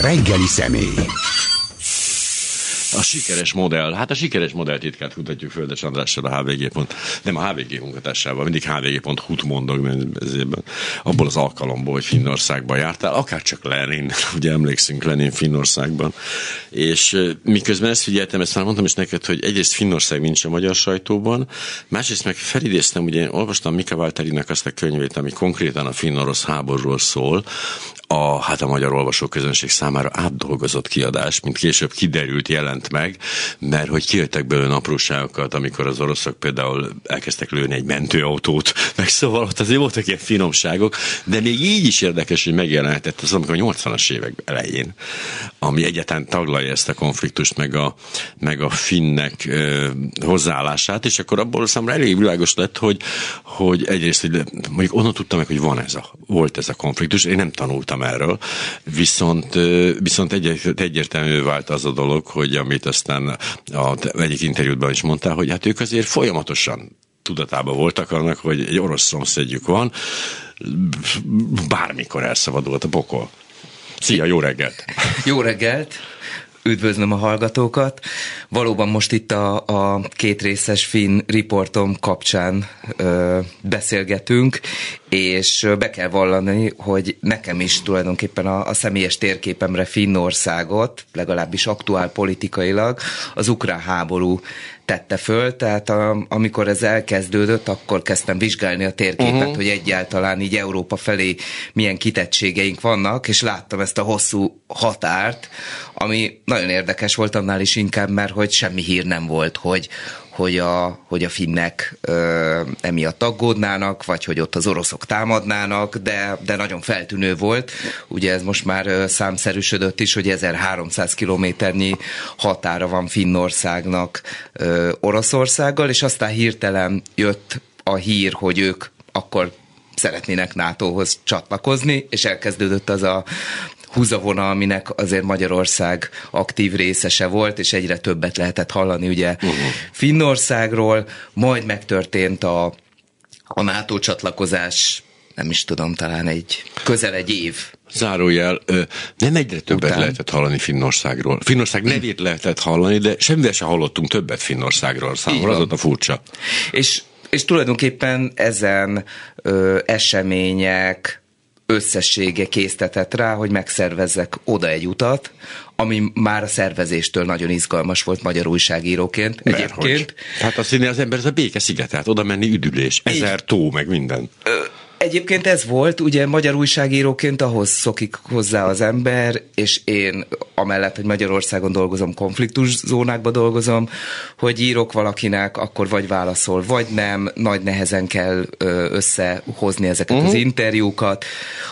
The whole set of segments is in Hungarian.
reggeli személy. A sikeres modell, hát a sikeres modell titkát kutatjuk Földes Andrással a HVG. Pont, nem a HVG munkatársával, mindig hvg.hu-t mondok, mert ezében, abból az alkalomból, hogy Finnországban jártál, akár csak Lenin, ugye emlékszünk Lenin Finnországban, és miközben ezt figyeltem, ezt már mondtam is neked, hogy egyrészt Finnország nincs a magyar sajtóban, másrészt meg felidéztem, ugye én olvastam Mika Walterinek azt a könyvét, ami konkrétan a finn-orosz háborúról szól, a, hát a magyar olvasóközönség számára átdolgozott kiadás, mint később kiderült, jelent meg, mert hogy kijöttek belőle apróságokat, amikor az oroszok például elkezdtek lőni egy mentőautót, meg szóval ott azért voltak ilyen finomságok, de még így is érdekes, hogy megjelenhetett az, amikor a 80-as évek elején, ami egyáltalán taglalja ezt a konfliktust, meg a, meg a finnek ö, hozzáállását, és akkor abból számomra elég világos lett, hogy, hogy egyrészt, hogy mondjuk onnan tudtam meg, hogy van ez a, volt ez a konfliktus, én nem tanultam erről, viszont, viszont egy, egyértelmű vált az a dolog, hogy amit aztán a egyik interjútban is mondtál, hogy hát ők azért folyamatosan tudatában voltak annak, hogy egy orosz szomszédjuk van, bármikor elszabadult a pokol. Szia, jó reggelt! Jó reggelt! Üdvözlöm a hallgatókat. Valóban most itt a, a két részes Finn riportom kapcsán ö, beszélgetünk, és be kell vallani, hogy nekem is tulajdonképpen a, a személyes térképemre Finnországot, legalábbis aktuál politikailag, az ukrán háború tette föl, tehát a, amikor ez elkezdődött, akkor kezdtem vizsgálni a térképet, uh-huh. hogy egyáltalán így Európa felé milyen kitettségeink vannak, és láttam ezt a hosszú határt, ami nagyon érdekes volt annál is inkább, mert hogy semmi hír nem volt, hogy, hogy a, hogy a finnek ö, emiatt aggódnának, vagy hogy ott az oroszok támadnának, de, de nagyon feltűnő volt. Ugye ez most már számszerűsödött is, hogy 1300 kilométernyi határa van Finnországnak ö, Oroszországgal, és aztán hirtelen jött a hír, hogy ők akkor szeretnének NATO-hoz csatlakozni, és elkezdődött az a húzavona, aminek azért Magyarország aktív részese volt, és egyre többet lehetett hallani ugye uh-huh. Finnországról, majd megtörtént a, a NATO csatlakozás nem is tudom, talán egy közel egy év. Zárójel, nem egyre többet Után. lehetett hallani Finnországról. Finnország nevét lehetett hallani, de semmivel sem hallottunk többet Finnországról számomra, az a furcsa. És, és tulajdonképpen ezen ö, események, összessége késztetett rá, hogy megszervezzek oda egy utat, ami már a szervezéstől nagyon izgalmas volt magyar újságíróként Mert egyébként. Hogy? Hát azt hinni az ember, ez a béke sziget, oda menni üdülés, ezer tó, meg minden. Ö, Egyébként ez volt, ugye magyar újságíróként ahhoz szokik hozzá az ember, és én amellett, hogy Magyarországon dolgozom, konfliktus zónákba dolgozom, hogy írok valakinek, akkor vagy válaszol, vagy nem, nagy nehezen kell összehozni ezeket uh-huh. az mhm. interjúkat.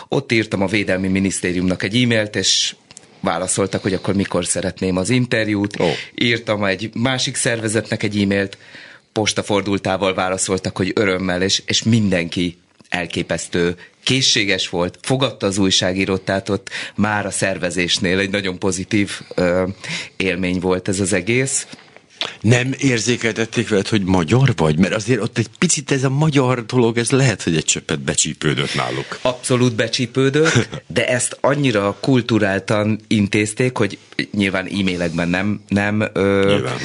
Ott írtam a Védelmi Minisztériumnak egy e-mailt, és válaszoltak, hogy akkor mikor szeretném az interjút. Oh. Írtam egy másik szervezetnek egy e-mailt, postafordultával válaszoltak, hogy örömmel, és, és mindenki elképesztő készséges volt, fogadta az újságírót, tehát ott már a szervezésnél egy nagyon pozitív ö, élmény volt ez az egész. Nem érzékeltették veled, hogy magyar vagy? Mert azért ott egy picit ez a magyar dolog, ez lehet, hogy egy csöppet becsípődött náluk. Abszolút becsípődött, de ezt annyira kulturáltan intézték, hogy nyilván e-mailekben nem, nem ö, nyilván.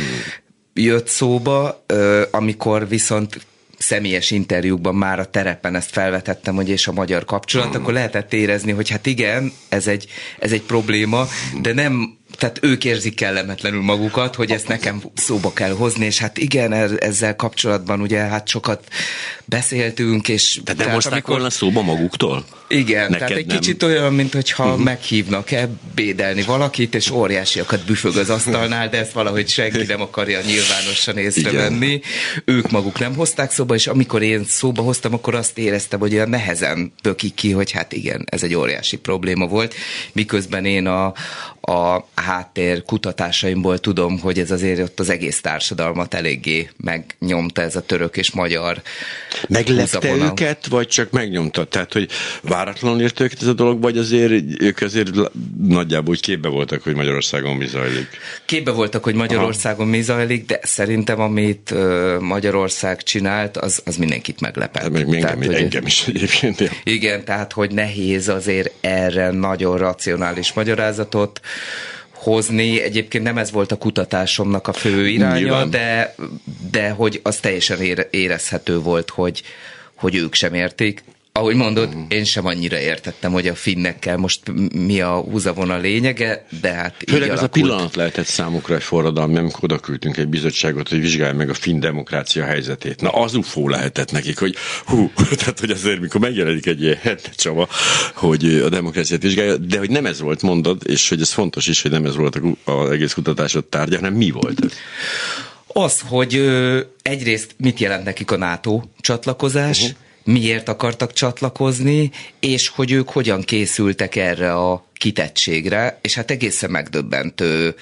jött szóba, ö, amikor viszont személyes interjúkban már a terepen ezt felvetettem, hogy és a magyar kapcsolat, mm. akkor lehetett érezni, hogy hát igen, ez egy, ez egy probléma, de nem tehát ők érzik kellemetlenül magukat, hogy ezt nekem szóba kell hozni, és hát igen, ezzel kapcsolatban ugye hát sokat beszéltünk, és... De nem hozták amikor... volna szóba maguktól? Igen, Neked tehát egy nem. kicsit olyan, mint hogyha uh-huh. meghívnak ebédelni valakit, és óriásiakat büfög az asztalnál, de ezt valahogy senki nem akarja nyilvánosan észrevenni. Ők maguk nem hozták szóba, és amikor én szóba hoztam, akkor azt éreztem, hogy olyan nehezen bökik ki, hogy hát igen, ez egy óriási probléma volt, miközben én a, a háttér kutatásaimból tudom, hogy ez azért ott az egész társadalmat eléggé megnyomta ez a török és magyar Meglepte húzavonal. őket, vagy csak megnyomta? Tehát, hogy váratlanul ért őket ez a dolog, vagy azért ők azért nagyjából úgy képbe voltak, hogy Magyarországon mi zajlik? Képbe voltak, hogy Magyarországon mi zajlik, de szerintem amit Magyarország csinált, az, az mindenkit meglepett. Hát meg engem, Tehát, hogy- engem is egyébként. Ja. Igen, tehát hogy nehéz azért erre nagyon racionális magyarázatot hozni. Egyébként nem ez volt a kutatásomnak a fő iránya, Nyilván. de, de hogy az teljesen ére- érezhető volt, hogy, hogy ők sem értik. Ahogy mondod, Mhm. én sem annyira értettem, hogy a finnekkel most mi a húzavona lényege, de hát Főleg az a pillanat lehetett számukra egy forradalmi, amikor oda küldtünk egy bizottságot, hogy vizsgálja meg a finn demokrácia helyzetét. Na, az ufó lehetett nekik, hogy hú, tehát hogy azért, mikor megjelenik egy ilyen csava, hogy a demokráciát vizsgálja, de hogy nem ez volt, mondod, és hogy ez fontos is, hogy nem ez volt az egész kutatásod tárgya, hanem mi volt ez? Az, hogy ö, egyrészt mit jelent nekik a NATO csatlakozás, uh-huh. Miért akartak csatlakozni, és hogy ők hogyan készültek erre a kitettségre, és hát egészen megdöbbentő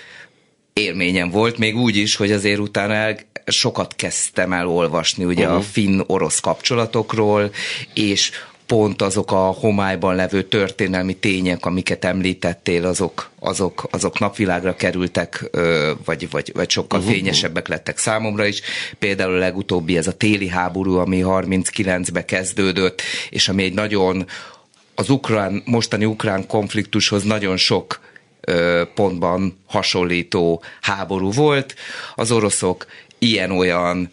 élményem volt, még úgy is, hogy azért utána el, sokat kezdtem el olvasni ugye uh-huh. a finn-orosz kapcsolatokról, és pont azok a homályban levő történelmi tények, amiket említettél, azok, azok, azok napvilágra kerültek, vagy, vagy, vagy sokkal uh-huh. fényesebbek lettek számomra is. Például a legutóbbi ez a téli háború, ami 39-be kezdődött, és ami egy nagyon az ukrán, mostani ukrán konfliktushoz nagyon sok pontban hasonlító háború volt. Az oroszok ilyen-olyan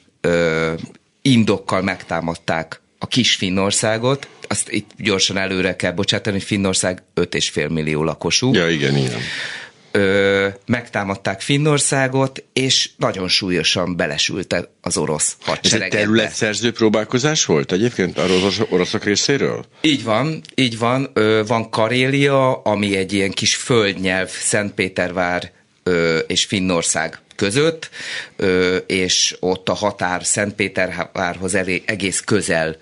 indokkal megtámadták a kis Finnországot, azt itt gyorsan előre kell bocsátani, hogy Finnország 5,5 millió lakosú. Ja, igen, igen. Ö, megtámadták Finnországot, és nagyon súlyosan belesült az orosz Ez egy területszerző próbálkozás volt egyébként az orosz, oroszok részéről? Így van, így van. Ö, van Karélia, ami egy ilyen kis földnyelv Szentpétervár ö, és Finnország között, és ott a határ Szentpétervárhoz egész közel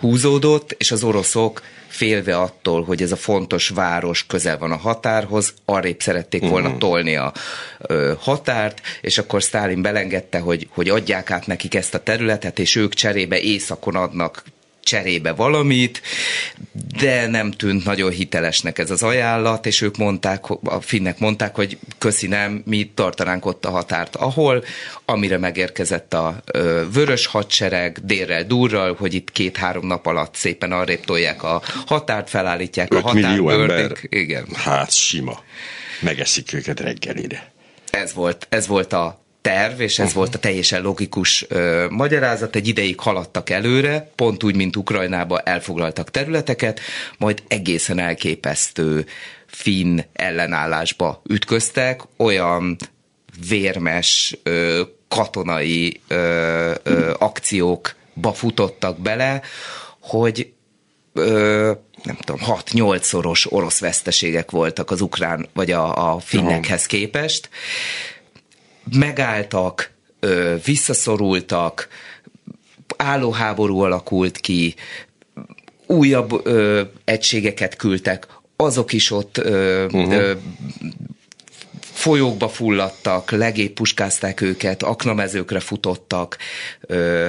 húzódott, és az oroszok félve attól, hogy ez a fontos város közel van a határhoz, arrébb szerették volna tolni a ö, határt, és akkor Sztálin belengedte, hogy, hogy adják át nekik ezt a területet, és ők cserébe északon adnak cserébe valamit, de nem tűnt nagyon hitelesnek ez az ajánlat, és ők mondták, a finnek mondták, hogy köszi nem, mi tartanánk ott a határt, ahol, amire megérkezett a vörös hadsereg délrel, durral, hogy itt két-három nap alatt szépen arrébb tolják a határt, felállítják a 5 millió ember. Igen. Hát sima. Megeszik őket reggelire. ez volt, ez volt a terv, és ez volt a teljesen logikus ö, magyarázat. Egy ideig haladtak előre, pont úgy, mint Ukrajnába elfoglaltak területeket, majd egészen elképesztő finn ellenállásba ütköztek, olyan vérmes ö, katonai ö, ö, akciókba futottak bele, hogy ö, nem tudom, 6-8 szoros orosz veszteségek voltak az ukrán, vagy a, a finnekhez képest. Megálltak, ö, visszaszorultak, állóháború alakult ki, újabb ö, egységeket küldtek, azok is ott ö, uh-huh. ö, folyókba fulladtak, legépp puskázták őket, aknamezőkre futottak, ö,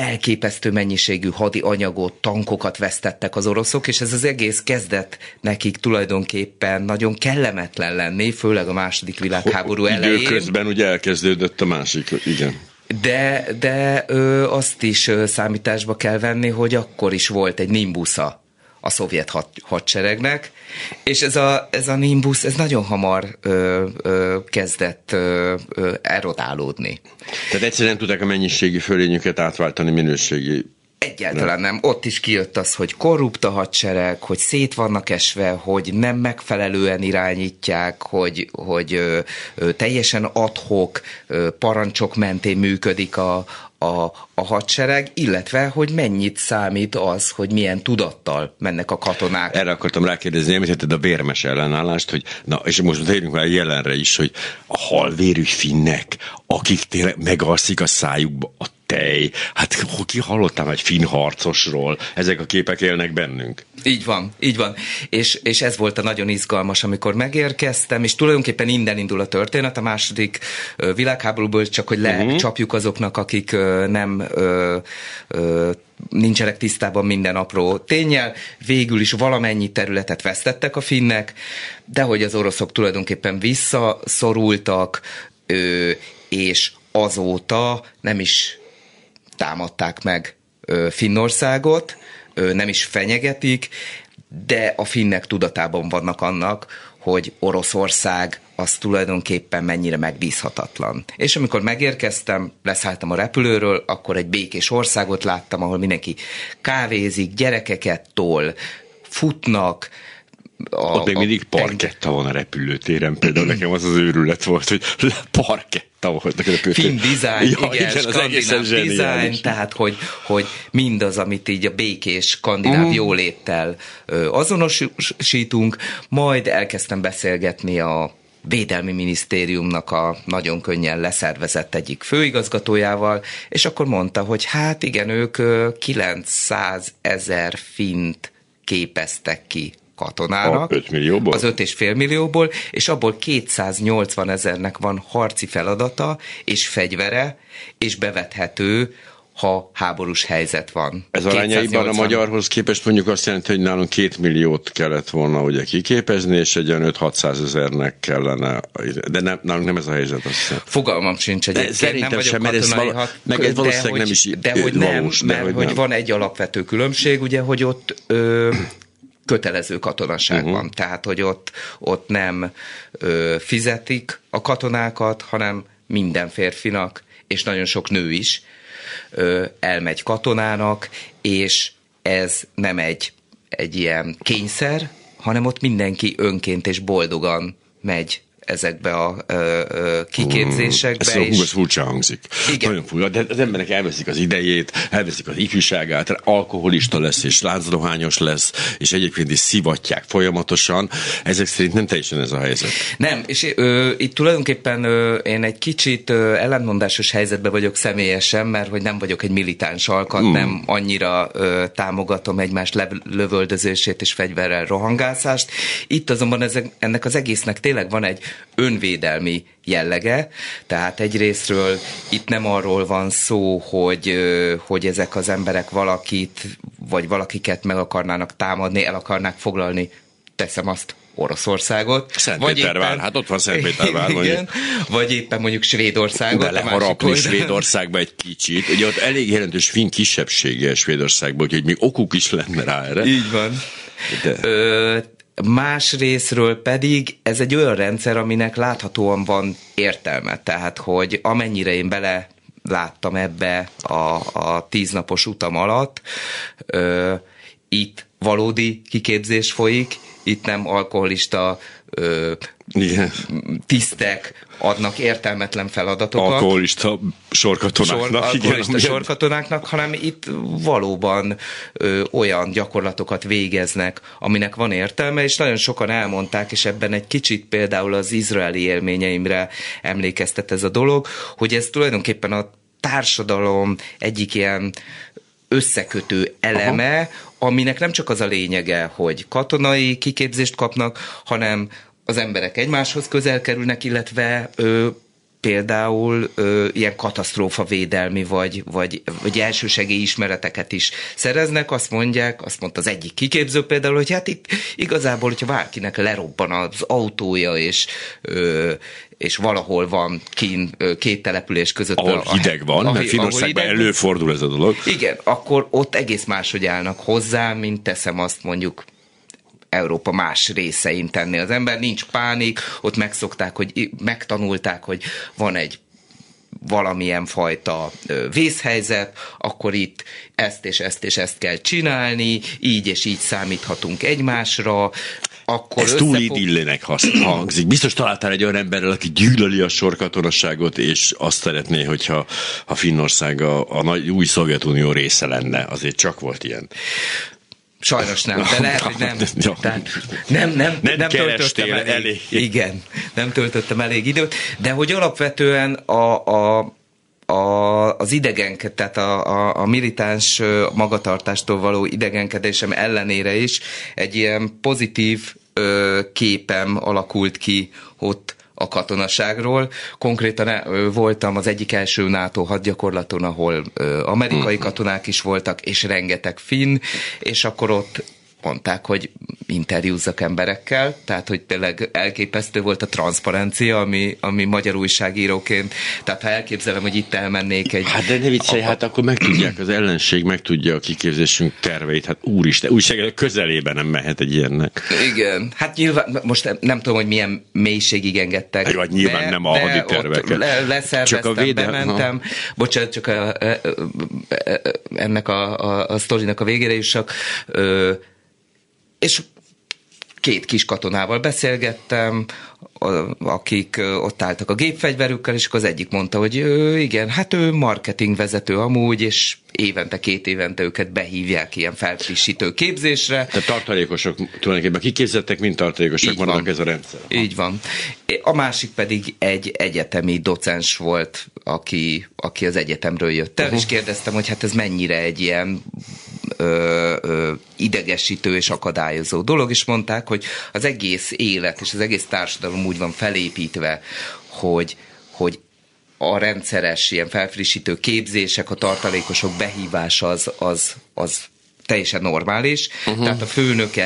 elképesztő mennyiségű hadi anyagot, tankokat vesztettek az oroszok, és ez az egész kezdett nekik tulajdonképpen nagyon kellemetlen lenni, főleg a második világháború elején. Időközben ugye elkezdődött a másik, igen. De, de ö, azt is ö, számításba kell venni, hogy akkor is volt egy nimbusza a szovjet had, hadseregnek, és ez a, ez a nimbus, ez nagyon hamar ö, ö, kezdett ö, ö, erodálódni. Tehát egyszerűen nem tudták a mennyiségi fölényüket átváltani minőségi Egyáltalán nem. Ott is kijött az, hogy korrupt a hadsereg, hogy szét vannak esve, hogy nem megfelelően irányítják, hogy, hogy ö, ö, teljesen adhok ö, parancsok mentén működik a, a, a hadsereg, illetve, hogy mennyit számít az, hogy milyen tudattal mennek a katonák. Erre akartam rákérdezni, említetted a vérmes ellenállást, hogy na, és most térjünk már jelenre is, hogy a halvérű finnek, akik tényleg megalszik a szájukba a tej. Hát ki hallottál egy finn harcosról? Ezek a képek élnek bennünk. Így van, így van. És, és ez volt a nagyon izgalmas, amikor megérkeztem, és tulajdonképpen innen indul a történet, a második világháborúból, csak hogy lecsapjuk mhm. azoknak, akik nem ö, ö, nincsenek tisztában minden apró tényel. Végül is valamennyi területet vesztettek a finnek, de hogy az oroszok tulajdonképpen visszaszorultak, ö, és azóta nem is támadták meg Finnországot, nem is fenyegetik, de a finnek tudatában vannak annak, hogy Oroszország az tulajdonképpen mennyire megbízhatatlan. És amikor megérkeztem, leszálltam a repülőről, akkor egy békés országot láttam, ahol mindenki kávézik, gyerekeket tol, futnak, a, Ott még mindig parketta van a repülőtéren, például nekem az az őrület volt, hogy parketta volt a repülőtéren. Design, ja, igen, igen az egészen design, tehát hogy, hogy mindaz, amit így a békés skandináv uh-huh. jóléttel azonosítunk, majd elkezdtem beszélgetni a Védelmi Minisztériumnak a nagyon könnyen leszervezett egyik főigazgatójával, és akkor mondta, hogy hát igen, ők 900 ezer fint képeztek ki katonának. A 5 millióból? Az 5,5 millióból, és abból 280 ezernek van harci feladata és fegyvere, és bevethető ha háborús helyzet van. Ez arányaiban a magyarhoz képest mondjuk azt jelenti, hogy nálunk két milliót kellett volna ugye kiképezni, és egy olyan 5-600 ezernek kellene, de nem, nálunk nem ez a helyzet. Azt hiszem. Fogalmam sincs egyébként. Szerintem nem sem, mert ez, val- hat, meg ez valószínűleg nem is De hogy valós, nem, mert hogy, hogy nem. van egy alapvető különbség, ugye, hogy ott ö, kötelező katonaság uh-huh. van. Tehát, hogy ott, ott nem ö, fizetik a katonákat, hanem minden férfinak, és nagyon sok nő is ö, elmegy katonának, és ez nem egy, egy ilyen kényszer, hanem ott mindenki önként és boldogan megy ezekbe a ö, ö, kiképzésekbe. Mm, ez, furcsa hangzik. Igen. Nagyon furcsa, de az emberek elveszik az idejét, elveszik az ifjúságát, alkoholista lesz, és lázdohányos lesz, és egyébként is szivatják folyamatosan. Ezek szerint nem teljesen ez a helyzet. Nem, és ö, itt tulajdonképpen ö, én egy kicsit ö, ellentmondásos helyzetben vagyok személyesen, mert hogy nem vagyok egy militáns alkat, mm. nem annyira ö, támogatom egymás lövöldözését és fegyverrel rohangászást. Itt azonban ezek, ennek az egésznek tényleg van egy önvédelmi jellege, tehát egyrésztről itt nem arról van szó, hogy, hogy ezek az emberek valakit, vagy valakiket meg akarnának támadni, el akarnák foglalni, teszem azt, Oroszországot. Szentpétervár, hát ott van Szentpétervár. Igen, vagy éppen mondjuk Svédországot. Beleharapni Svédországba egy kicsit. Ugye ott elég jelentős finn kisebbsége Svédországban, úgyhogy még okuk is lenne rá erre. Így van. De. Ö, Más részről pedig ez egy olyan rendszer, aminek láthatóan van értelme. Tehát, hogy amennyire én bele láttam ebbe a, a tíznapos utam alatt, ö, itt valódi kiképzés folyik, itt nem alkoholista ö, Igen. tisztek adnak értelmetlen feladatokat. Alkoholista sorkatonáknak. Sor, alkoholista igen, sorkatonáknak, hanem itt valóban ö, olyan gyakorlatokat végeznek, aminek van értelme, és nagyon sokan elmondták, és ebben egy kicsit például az izraeli élményeimre emlékeztet ez a dolog, hogy ez tulajdonképpen a társadalom egyik ilyen összekötő eleme, Aha. aminek nem csak az a lényege, hogy katonai kiképzést kapnak, hanem az emberek egymáshoz közel kerülnek, illetve ö, például ö, ilyen katasztrófa védelmi vagy, vagy, vagy elsősegély ismereteket is szereznek, azt mondják, azt mondta az egyik kiképző például, hogy hát itt igazából, hogyha bárkinek lerobban az autója, és, ö, és valahol van kín, két település között. Ahol a, hideg van, a, mert Finországban előfordul ez a dolog. Igen, akkor ott egész máshogy állnak hozzá, mint teszem azt mondjuk Európa más részein tenni az ember. Nincs pánik, ott megszokták, hogy megtanulták, hogy van egy valamilyen fajta vészhelyzet, akkor itt ezt és ezt és ezt kell csinálni, így és így számíthatunk egymásra, akkor Ez túl idillének hangzik. Biztos találtál egy olyan emberrel, aki gyűlöli a sorkatonasságot, és azt szeretné, hogyha ha Finnország a, a nagy, új Szovjetunió része lenne. Azért csak volt ilyen. Sajnos nem, de lehet, hogy nem. Tehát nem, nem, nem, nem töltöttem elég, elég. Igen, nem töltöttem elég időt, de hogy alapvetően a, a, a, az idegenket, tehát a, a, a militáns magatartástól való idegenkedésem ellenére is egy ilyen pozitív ö, képem alakult ki ott a katonaságról. Konkrétan voltam az egyik első NATO hadgyakorlaton, ahol amerikai mhm. katonák is voltak, és rengeteg finn, és akkor ott mondták, hogy interjúzzak emberekkel, tehát hogy tényleg elképesztő volt a transzparencia, ami, ami magyar újságíróként, tehát ha elképzelem, hogy itt elmennék egy... Hát de ne viccelj, a, hát akkor megtudják, az ellenség megtudja a kiképzésünk terveit, hát úristen, újság közelében nem mehet egy ilyennek. Igen, hát nyilván, most nem tudom, hogy milyen mélységig engedtek. Vagy nyilván de, nem a haditerveket. Le, leszerveztem, csak a védel... bementem, ha. bocsánat, csak a, ennek a, a, a sztorinak a végére is csak és két kis katonával beszélgettem, akik ott álltak a gépfegyverükkel, és az egyik mondta, hogy igen, hát ő marketingvezető amúgy, és évente, két évente őket behívják ilyen felfrissítő képzésre. Tehát tartalékosok tulajdonképpen kiképzettek, mint tartalékosok vannak ez a rendszer. Így van. A másik pedig egy egyetemi docens volt, aki, aki az egyetemről jött el, uh-huh. és kérdeztem, hogy hát ez mennyire egy ilyen ö, ö, idegesítő és akadályozó dolog, és mondták, hogy az egész élet és az egész társadalom úgy van felépítve, hogy, hogy a rendszeres ilyen felfrissítő képzések, a tartalékosok behívása az, az, az teljesen normális. Uh-huh. Tehát a főnöke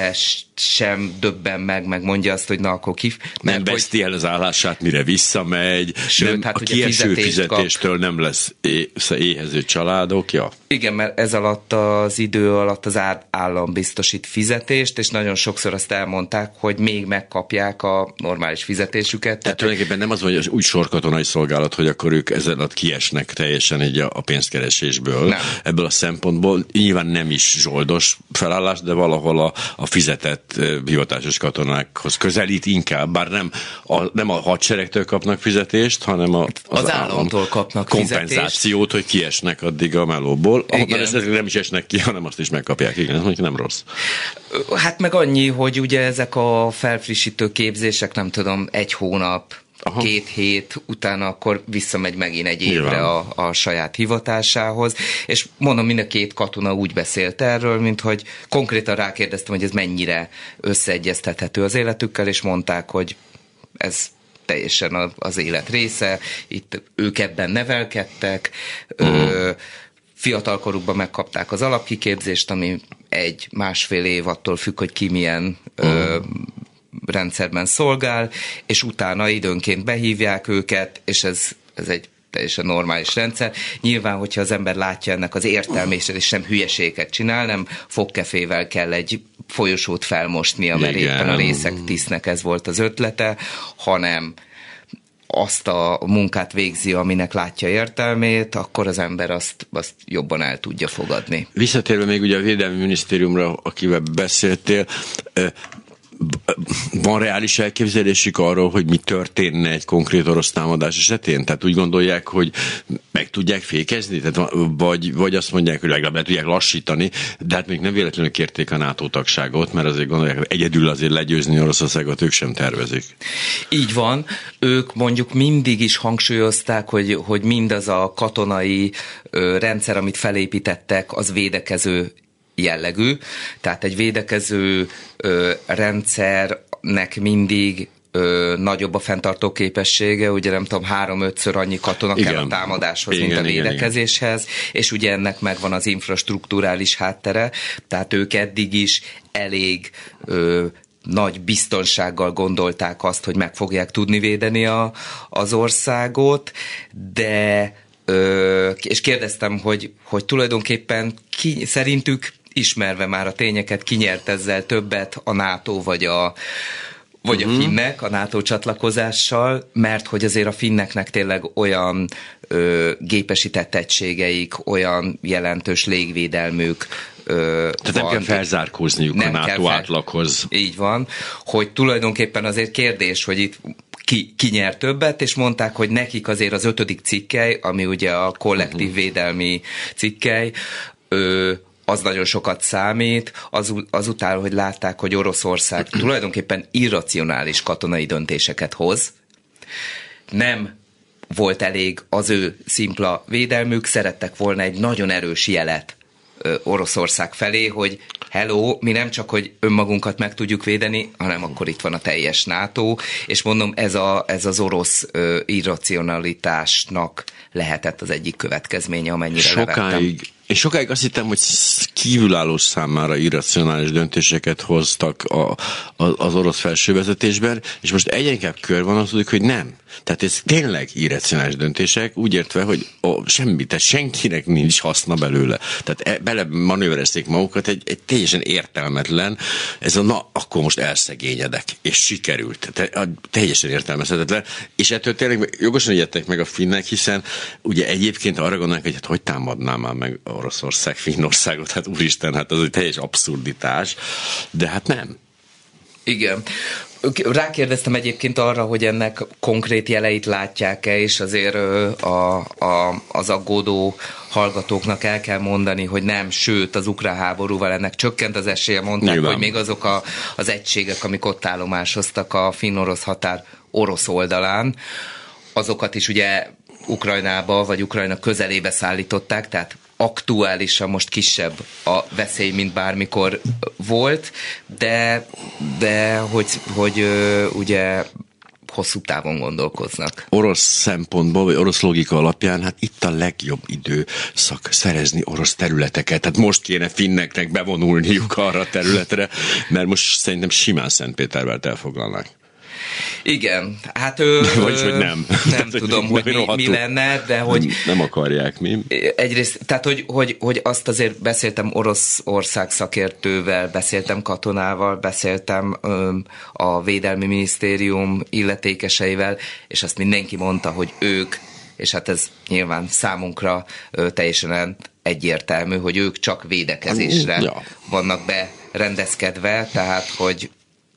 sem döbben meg, meg mondja azt, hogy na akkor kif... Mert nem veszti el az állását, mire visszamegy. Sőt, nem, hát, a kieső fizetéstől kap. nem lesz é, éhező családok, ja. Igen, mert ez alatt az idő alatt az állam biztosít fizetést, és nagyon sokszor azt elmondták, hogy még megkapják a normális fizetésüket. Tehát, tulajdonképpen nem az, hogy úgy sorkatonai szolgálat, hogy akkor ők ezzel alatt kiesnek teljesen egy a, a pénzkeresésből. Nem. Ebből a szempontból nyilván nem is zsoldos felállás, de valahol a, a fizetett hivatásos katonákhoz közelít inkább, bár nem a, nem a hadseregtől kapnak fizetést, hanem a, az, az államtól kapnak kompenzációt, fizetést. hogy kiesnek addig a melóból. Ahonnan esetleg nem is esnek ki, hanem azt is megkapják. Igen, ez nem rossz. Hát meg annyi, hogy ugye ezek a felfrissítő képzések, nem tudom, egy hónap, Aha. két hét, utána akkor visszamegy megint egy évre a, a saját hivatásához, és mondom, mind a két katona úgy beszélt erről, mint hogy konkrétan rákérdeztem, hogy ez mennyire összeegyeztethető az életükkel, és mondták, hogy ez teljesen az élet része, itt ők ebben nevelkedtek, uh-huh. ö, fiatalkorukban megkapták az alapkiképzést, ami egy másfél év attól függ, hogy ki milyen uh-huh. ö, rendszerben szolgál, és utána időnként behívják őket, és ez, ez egy teljesen normális rendszer. Nyilván, hogyha az ember látja ennek az értelmét, és nem hülyeséget csinál, nem fogkefével kell egy folyosót felmosnia, mert Igen. éppen a részek tisznek ez volt az ötlete, hanem azt a munkát végzi, aminek látja értelmét, akkor az ember azt, azt jobban el tudja fogadni. Visszatérve még ugye a Védelmi Minisztériumra, akivel beszéltél, van reális elképzelésük arról, hogy mi történne egy konkrét orosz támadás esetén? Tehát úgy gondolják, hogy meg tudják fékezni? Tehát, vagy, vagy azt mondják, hogy legalább le tudják lassítani, de hát még nem véletlenül kérték a NATO tagságot, mert azért gondolják, hogy egyedül azért legyőzni Oroszországot ők sem tervezik. Így van. Ők mondjuk mindig is hangsúlyozták, hogy, hogy mindaz a katonai rendszer, amit felépítettek, az védekező jellegű, tehát egy védekező ö, rendszernek mindig ö, nagyobb a fenntartó képessége, ugye nem tudom, három-ötször annyi katona igen. kell a támadáshoz, igen, mint a védekezéshez, igen, igen. és ugye ennek megvan az infrastruktúrális háttere, tehát ők eddig is elég ö, nagy biztonsággal gondolták azt, hogy meg fogják tudni védeni a, az országot, de ö, és kérdeztem, hogy, hogy tulajdonképpen ki, szerintük ismerve már a tényeket, kinyert ezzel többet a NATO vagy a vagy uh-huh. a mhm. finnek a NATO csatlakozással, mert hogy azért a finneknek tényleg olyan ö, gépesített egységeik, olyan jelentős légvédelmük, Ö, Tehát van, nem kell felzárkózniuk nem a NATO fel, átlaghoz. Így van, hogy tulajdonképpen azért kérdés, hogy itt ki, ki nyer többet, és mondták, hogy nekik azért az ötödik cikkely, ami ugye a kollektív uh-huh. védelmi cikkely, ö, az nagyon sokat számít, az, azután, hogy látták, hogy Oroszország tulajdonképpen irracionális katonai döntéseket hoz, nem volt elég az ő szimpla védelmük, szerettek volna egy nagyon erős jelet Oroszország felé, hogy hello, mi nem csak, hogy önmagunkat meg tudjuk védeni, hanem akkor itt van a teljes NATO, és mondom, ez, a, ez az orosz irracionalitásnak lehetett az egyik következménye, amennyire Sokáig, levettem. És sokáig azt hittem, hogy kívülálló számára irracionális döntéseket hoztak a, a, az orosz felsővezetésben, és most egyre inkább kör van az, hogy nem. Tehát ez tényleg irracionális döntések, úgy értve, hogy a, semmi, tehát senkinek nincs haszna belőle. Tehát e, bele manőverezték magukat egy, egy teljesen értelmetlen, ez a na, akkor most elszegényedek, és sikerült. Te, a, teljesen értelmezhetetlen, és ettől tényleg jogosan ijedtek meg a finnek, hiszen ugye egyébként arra gondolnak, hogy hát hogy támadnám már meg Oroszország, Finnországot, hát úristen, hát az egy teljes abszurditás, de hát nem. Igen. Rákérdeztem egyébként arra, hogy ennek konkrét jeleit látják-e, és azért a, a, az aggódó hallgatóknak el kell mondani, hogy nem, sőt, az ukrán háborúval ennek csökkent az esélye, mondták, Nyilván. hogy még azok a, az egységek, amik ott állomásoztak a finn-orosz határ orosz oldalán, azokat is ugye Ukrajnába vagy Ukrajna közelébe szállították, tehát aktuálisan most kisebb a veszély, mint bármikor volt, de, de hogy, hogy ugye hosszú távon gondolkoznak. Orosz szempontból, vagy orosz logika alapján, hát itt a legjobb időszak szerezni orosz területeket. Tehát most kéne finneknek bevonulniuk arra a területre, mert most szerintem simán Szentpétervel elfoglalnak. Igen, hát ő... Vagy hogy nem. Nem tehát, tudom, hogy, hogy mi, mi lenne, de hogy... Nem, nem akarják, mi? Egyrészt, tehát hogy, hogy, hogy azt azért beszéltem Oroszország szakértővel, beszéltem katonával, beszéltem öm, a Védelmi Minisztérium illetékeseivel, és azt mindenki mondta, hogy ők és hát ez nyilván számunkra ö, teljesen egyértelmű, hogy ők csak védekezésre ja. vannak berendezkedve, tehát hogy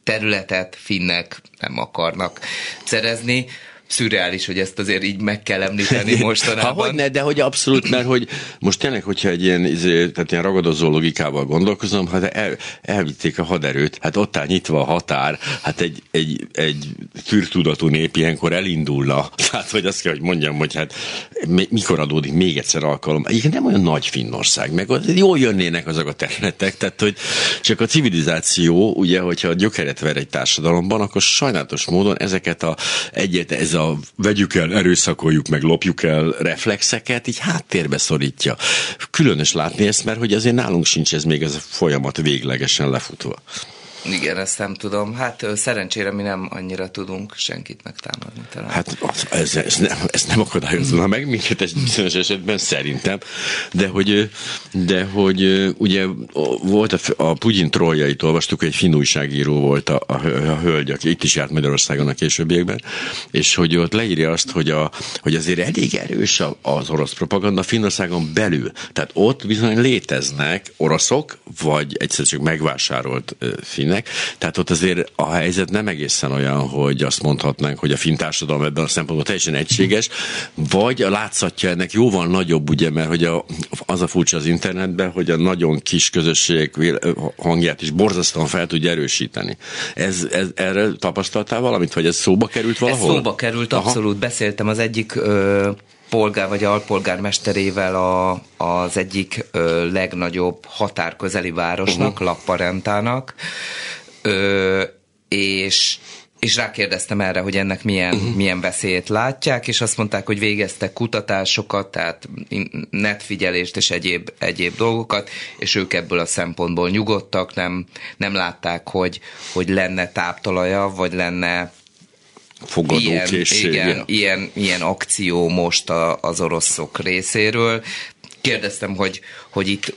területet finnek nem akarnak szerezni szürreális, hogy ezt azért így meg kell említeni mostanában. Ha, hogy ne, de hogy abszolút, mert hogy most tényleg, hogyha egy ilyen, izé, tehát ilyen ragadozó logikával gondolkozom, hát el, elvitték a haderőt, hát ott áll nyitva a határ, hát egy, egy, egy fürtudatú nép ilyenkor elindulna. Tehát, hogy azt kell, hogy mondjam, hogy hát mikor adódik még egyszer alkalom. Igen, nem olyan nagy Finnország, meg jól jönnének azok a területek, tehát, hogy csak a civilizáció, ugye, hogyha a gyökeret ver egy társadalomban, akkor sajnálatos módon ezeket a egyet, ez a vegyük el, erőszakoljuk meg, lopjuk el reflexeket, így háttérbe szorítja. Különös látni ezt, mert hogy azért nálunk sincs ez még ez a folyamat véglegesen lefutva. Igen, ezt nem tudom. Hát szerencsére mi nem annyira tudunk senkit megtámadni talán. Hát ez, ez, nem, ez nem akadályozna meg minket egy bizonyos esetben szerintem, de hogy, de hogy ugye volt a, a Pugyin trolljait olvastuk, egy finn újságíró volt a, a, a hölgy, aki itt is járt Magyarországon a későbbiekben, és hogy ott leírja azt, hogy, a, hogy azért elég erős az orosz propaganda Finnországon belül. Tehát ott bizony léteznek oroszok, vagy egyszer csak megvásárolt finnek, történnek. Tehát ott azért a helyzet nem egészen olyan, hogy azt mondhatnánk, hogy a finn társadalom ebben a szempontból teljesen egységes, vagy a látszatja ennek jóval nagyobb, ugye, mert hogy a, az a furcsa az internetben, hogy a nagyon kis közösség hangját is borzasztóan fel tudja erősíteni. Ez, ez erre tapasztaltál valamit, vagy ez szóba került valahol? Ez szóba került, abszolút. Aha. Beszéltem az egyik ö, polgár vagy alpolgármesterével a, az egyik ö, legnagyobb határközeli városnak, uh-huh. Lapparentának, ö, és és rákérdeztem erre, hogy ennek milyen, uh-huh. milyen veszélyét látják, és azt mondták, hogy végeztek kutatásokat, tehát netfigyelést és egyéb, egyéb dolgokat, és ők ebből a szempontból nyugodtak, nem, nem látták, hogy, hogy lenne táptalaja, vagy lenne fogadó ilyen, igen, ilyen, ilyen akció most a, az oroszok részéről. Kérdeztem, hogy, hogy itt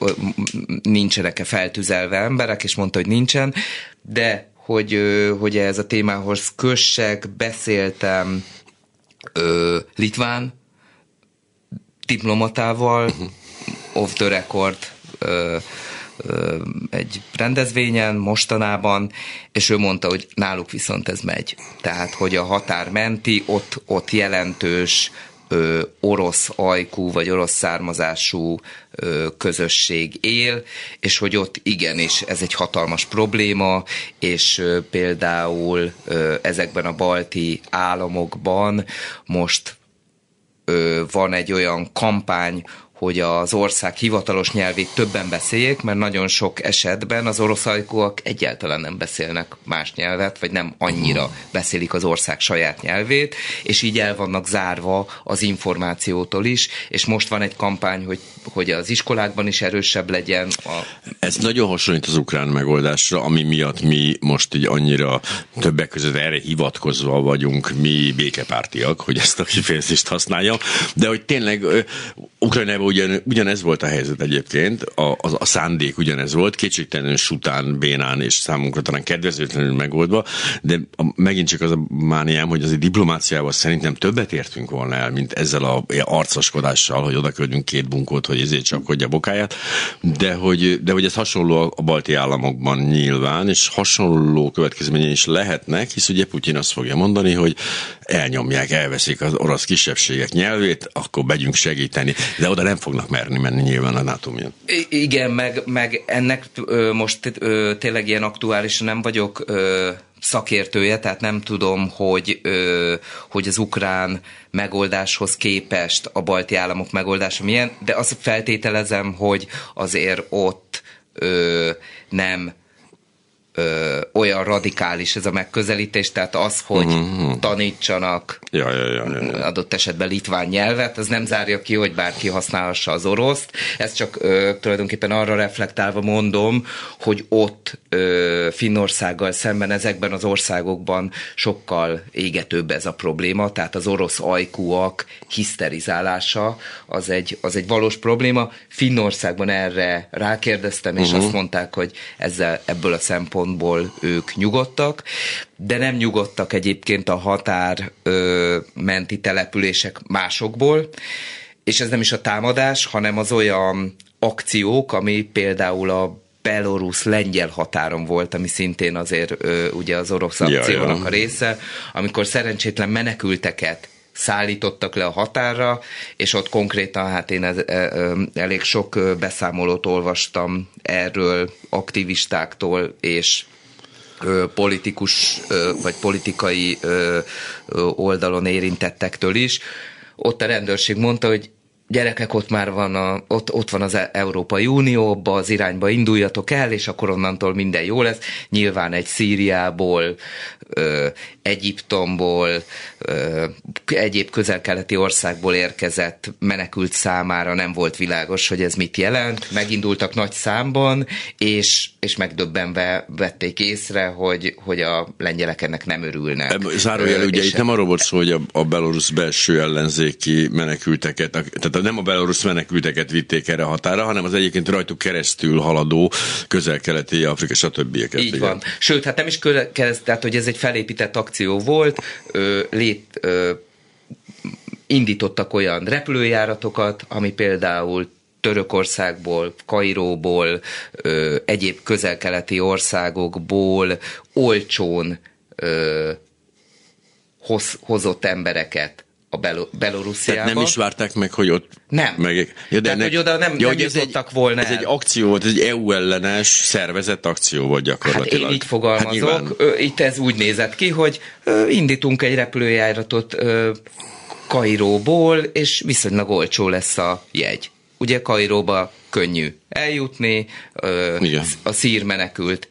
nincsenek-e feltüzelve emberek, és mondta, hogy nincsen, de hogy, hogy ez a témához kössek, beszéltem ö, litván diplomatával, uh-huh. off the record ö, egy rendezvényen mostanában, és ő mondta, hogy náluk viszont ez megy. Tehát, hogy a határ menti, ott, ott jelentős ö, orosz ajkú vagy orosz származású ö, közösség él, és hogy ott igenis ez egy hatalmas probléma, és ö, például ö, ezekben a balti államokban most ö, van egy olyan kampány, hogy az ország hivatalos nyelvét többen beszéljék, mert nagyon sok esetben az orosz ajkúak egyáltalán nem beszélnek más nyelvet, vagy nem annyira beszélik az ország saját nyelvét, és így el vannak zárva az információtól is, és most van egy kampány, hogy, hogy az iskolákban is erősebb legyen. A... Ez nagyon hasonlít az ukrán megoldásra, ami miatt mi most így annyira többek között erre hivatkozva vagyunk mi békepártiak, hogy ezt a kifejezést használjam, de hogy tényleg Ukrajnában ugyan, ugyanez volt a helyzet egyébként, a, a, a szándék ugyanez volt, kétségtelenül sután, bénán és számunkra talán kedvezőtlenül megoldva, de a, megint csak az a mániám, hogy az egy diplomáciával szerintem többet értünk volna el, mint ezzel a arcaskodással, hogy oda két bunkót, hogy ezért csapkodja a bokáját, de hogy, de hogy ez hasonló a balti államokban nyilván, és hasonló következményei is lehetnek, hisz ugye Putyin azt fogja mondani, hogy elnyomják, elveszik az orosz kisebbségek nyelvét, akkor megyünk segíteni. De oda nem fognak merni menni nyilván a NATO miatt. Igen, meg, meg ennek most ö, tényleg ilyen aktuális nem vagyok szakértője, tehát nem tudom, hogy, hogy az ukrán megoldáshoz képest a balti államok megoldása milyen, de azt feltételezem, hogy azért ott nem ö, olyan radikális ez a megközelítés, tehát az, hogy uh-huh. tanítsanak ja, ja, ja, ja, ja. adott esetben litván nyelvet, az nem zárja ki, hogy bárki használhassa az oroszt. Ez csak ö, tulajdonképpen arra reflektálva mondom, hogy ott ö, Finnországgal szemben ezekben az országokban sokkal égetőbb ez a probléma, tehát az orosz ajkúak hiszterizálása az egy, az egy valós probléma. Finnországban erre rákérdeztem, és uh-huh. azt mondták, hogy ezzel ebből a szempont szempontból ők nyugodtak, de nem nyugodtak egyébként a határ ö, menti települések másokból, és ez nem is a támadás, hanem az olyan akciók, ami például a belorusz-lengyel határon volt, ami szintén azért ö, ugye az orosz akciónak ja, ja. a része, amikor szerencsétlen menekülteket szállítottak le a határra, és ott konkrétan, hát én e, e, elég sok beszámolót olvastam erről aktivistáktól és politikus vagy politikai oldalon érintettektől is. Ott a rendőrség mondta, hogy gyerekek, ott már van, a, ott, ott van az Európai Unió, abba az irányba induljatok el, és akkor onnantól minden jó lesz. Nyilván egy Szíriából, Egyiptomból, egyéb közel-keleti országból érkezett menekült számára nem volt világos, hogy ez mit jelent. Megindultak nagy számban, és, és megdöbbenve vették észre, hogy, hogy a lengyelek ennek nem örülnek. Zárójel, ugye itt nem arról volt szó, hogy a, a belorusz belső ellenzéki menekülteket, tehát nem a belorusz menekülteket vitték erre a határa, hanem az egyébként rajtuk keresztül haladó közel-keleti Afrika, stb. Így igen. van. Sőt, hát nem is kereszt, tehát hogy ez egy felépített akció volt, ö, lét, ö, indítottak olyan repülőjáratokat, ami például Törökországból, Kairóból, ö, egyéb közel-keleti országokból olcsón ö, hoz, hozott embereket a Belo- Belorussziába. Tehát nem is várták meg, hogy ott... Nem. Meg... Ja, de Tehát, hogy oda nem, ja, nem jutottak egy, volna Ez el. egy akció volt, ez egy EU ellenes szervezett akció volt gyakorlatilag. Hát én így fogalmazok. Hát Itt ez úgy nézett ki, hogy indítunk egy repülőjáratot Kairóból, és viszonylag olcsó lesz a jegy. Ugye Kairóba könnyű eljutni, Igen. a szír menekült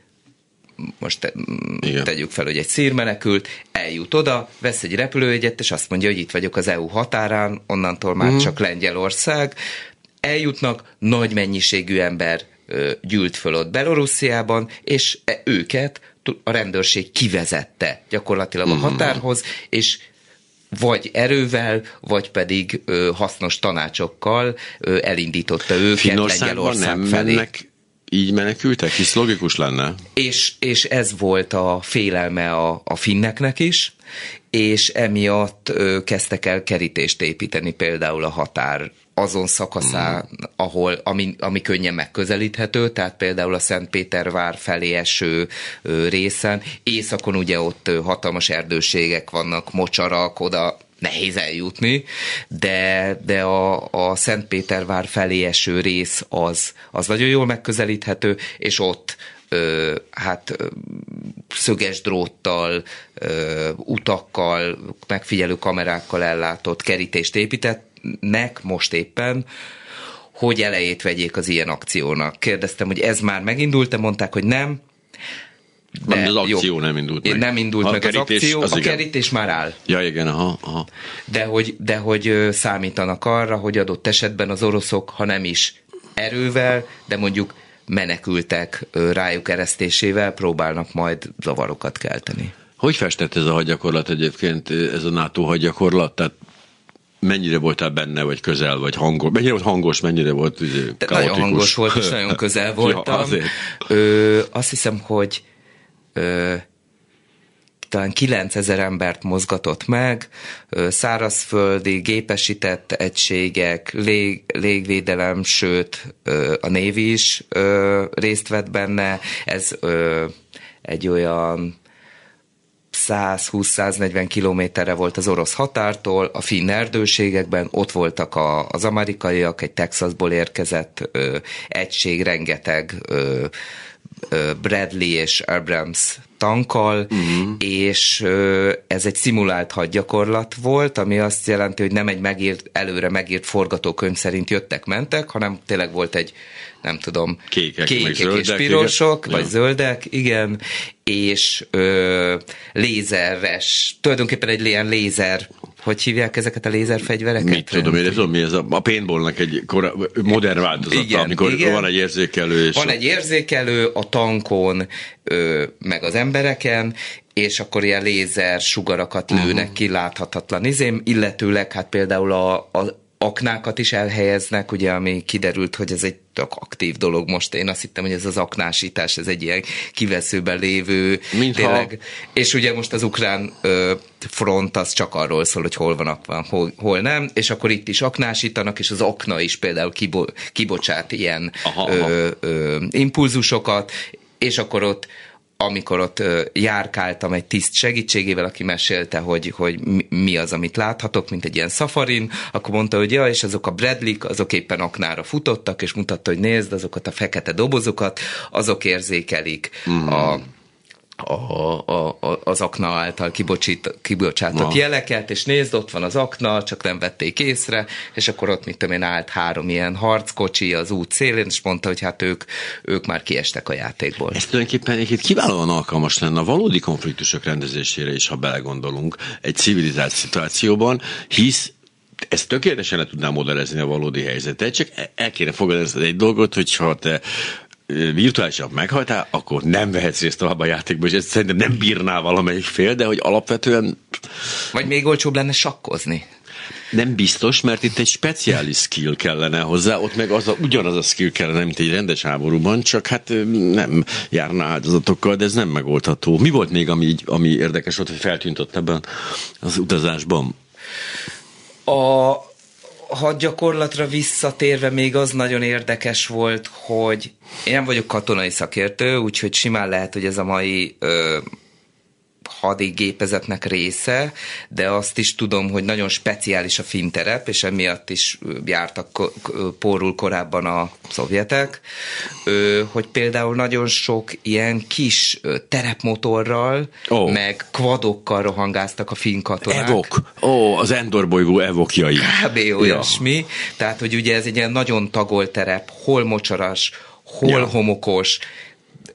most Igen. tegyük fel, hogy egy szírmenekült eljut oda, vesz egy repülőjegyet, és azt mondja, hogy itt vagyok az EU határán, onnantól már mm. csak Lengyelország. Eljutnak, nagy mennyiségű ember gyűlt föl ott Belorussziában, és e, őket a rendőrség kivezette gyakorlatilag a mhm. határhoz, és vagy erővel, vagy pedig ö, hasznos tanácsokkal ö, elindította őket Lengyelország nem felé. Mennek így menekültek, hisz logikus lenne. És, és ez volt a félelme a, a finneknek is, és emiatt ö, kezdtek el kerítést építeni például a határ azon szakaszán, mm. ahol, ami, ami könnyen megközelíthető, tehát például a Szentpétervár felé eső ö, részen. Északon ugye ott ö, hatalmas erdőségek vannak, mocsarak, oda nehéz eljutni, de, de a, a Szentpétervár felé eső rész az, az nagyon jól megközelíthető, és ott ö, hát szöges dróttal, ö, utakkal, megfigyelő kamerákkal ellátott kerítést épített, nek most éppen, hogy elejét vegyék az ilyen akciónak. Kérdeztem, hogy ez már megindult, de mondták, hogy nem. De az akció jó, nem indult meg. Nem indult a meg kerítés, az akció, az a igen. kerítés már áll. Ja, igen, aha, aha. De hogy, de hogy számítanak arra, hogy adott esetben az oroszok, ha nem is erővel, de mondjuk menekültek rájuk eresztésével próbálnak majd zavarokat kelteni. Hogy festett ez a hadgyakorlat egyébként, ez a NATO hadgyakorlat? Tehát mennyire voltál benne, vagy közel, vagy hangos? Mennyire volt hangos, mennyire volt izé, Nagyon hangos volt, és nagyon közel voltam. ja, Ö, azt hiszem, hogy talán 9000 embert mozgatott meg, szárazföldi, gépesített egységek, lég, légvédelem, sőt a név is részt vett benne. Ez egy olyan 120-140 kilométerre volt az orosz határtól, a finn erdőségekben, ott voltak a, az amerikaiak, egy Texasból érkezett ö, egység, rengeteg ö, Bradley és Abrams tankkal, uh-huh. és ez egy szimulált hadgyakorlat volt, ami azt jelenti, hogy nem egy megírt, előre megírt forgatókönyv szerint jöttek-mentek, hanem tényleg volt egy, nem tudom, kékek, kékek zöldek, és pirosok, igen. vagy ja. zöldek, igen, és ö, lézeres, tulajdonképpen egy ilyen lézer hogy hívják ezeket a lézerfegyvereket? Mit tudom én, tudom, mi ez a, a paintballnak egy kora, modern változata, igen, amikor igen. van egy érzékelő. És van a... egy érzékelő a tankon, ö, meg az embereken, és akkor ilyen lézer sugarakat lőnek uh-huh. ki láthatatlan izém, illetőleg hát például a, a aknákat is elhelyeznek, ugye, ami kiderült, hogy ez egy tök aktív dolog most. Én azt hittem, hogy ez az aknásítás, ez egy ilyen kiveszőben lévő, Mintha... tényleg. És ugye most az ukrán ö, front az csak arról szól, hogy hol van akna, hol, hol nem, és akkor itt is aknásítanak, és az akna is például kibo, kibocsát ilyen aha, aha. Ö, ö, impulzusokat, és akkor ott amikor ott járkáltam egy tiszt segítségével, aki mesélte, hogy, hogy mi az, amit láthatok, mint egy ilyen szafarin, akkor mondta, hogy ja, és azok a bradley azok éppen aknára futottak, és mutatta, hogy nézd, azokat a fekete dobozokat, azok érzékelik mm. a a, a, a, az akna által kibocsít, kibocsátott Na. jeleket, és nézd, ott van az akna, csak nem vették észre, és akkor ott, mit tudom én, állt három ilyen harckocsi az út szélén, és mondta, hogy hát ők, ők már kiestek a játékból. Ez tulajdonképpen egyébként kiválóan alkalmas lenne a valódi konfliktusok rendezésére is, ha belegondolunk, egy civilizált szituációban, hisz ezt tökéletesen le tudnám modellezni a valódi helyzetet, csak el kéne fogadni egy dolgot, hogyha te virtuálisan meghaltál, akkor nem vehetsz részt tovább a játékba, és ezt szerintem nem bírná valamelyik fél, de hogy alapvetően... Vagy még olcsóbb lenne sakkozni. Nem biztos, mert itt egy speciális skill kellene hozzá, ott meg az a, ugyanaz a skill kellene, mint egy rendes háborúban, csak hát nem járna áldozatokkal, de ez nem megoldható. Mi volt még, ami, ami érdekes volt, hogy feltűnt ott ebben az utazásban? A, hadgyakorlatra visszatérve még az nagyon érdekes volt, hogy én nem vagyok katonai szakértő, úgyhogy simán lehet, hogy ez a mai ö, hadigépezetnek része, de azt is tudom, hogy nagyon speciális a finterep, és emiatt is jártak pórul korábban a szovjetek, hogy például nagyon sok ilyen kis terepmotorral, oh. meg kvadokkal rohangáztak a finn katonák. Evok. Ó, oh, az Endor bolygó evokjai. Kb. olyasmi. Ja. Tehát, hogy ugye ez egy ilyen nagyon tagolt terep, hol mocsaras, hol ja. homokos,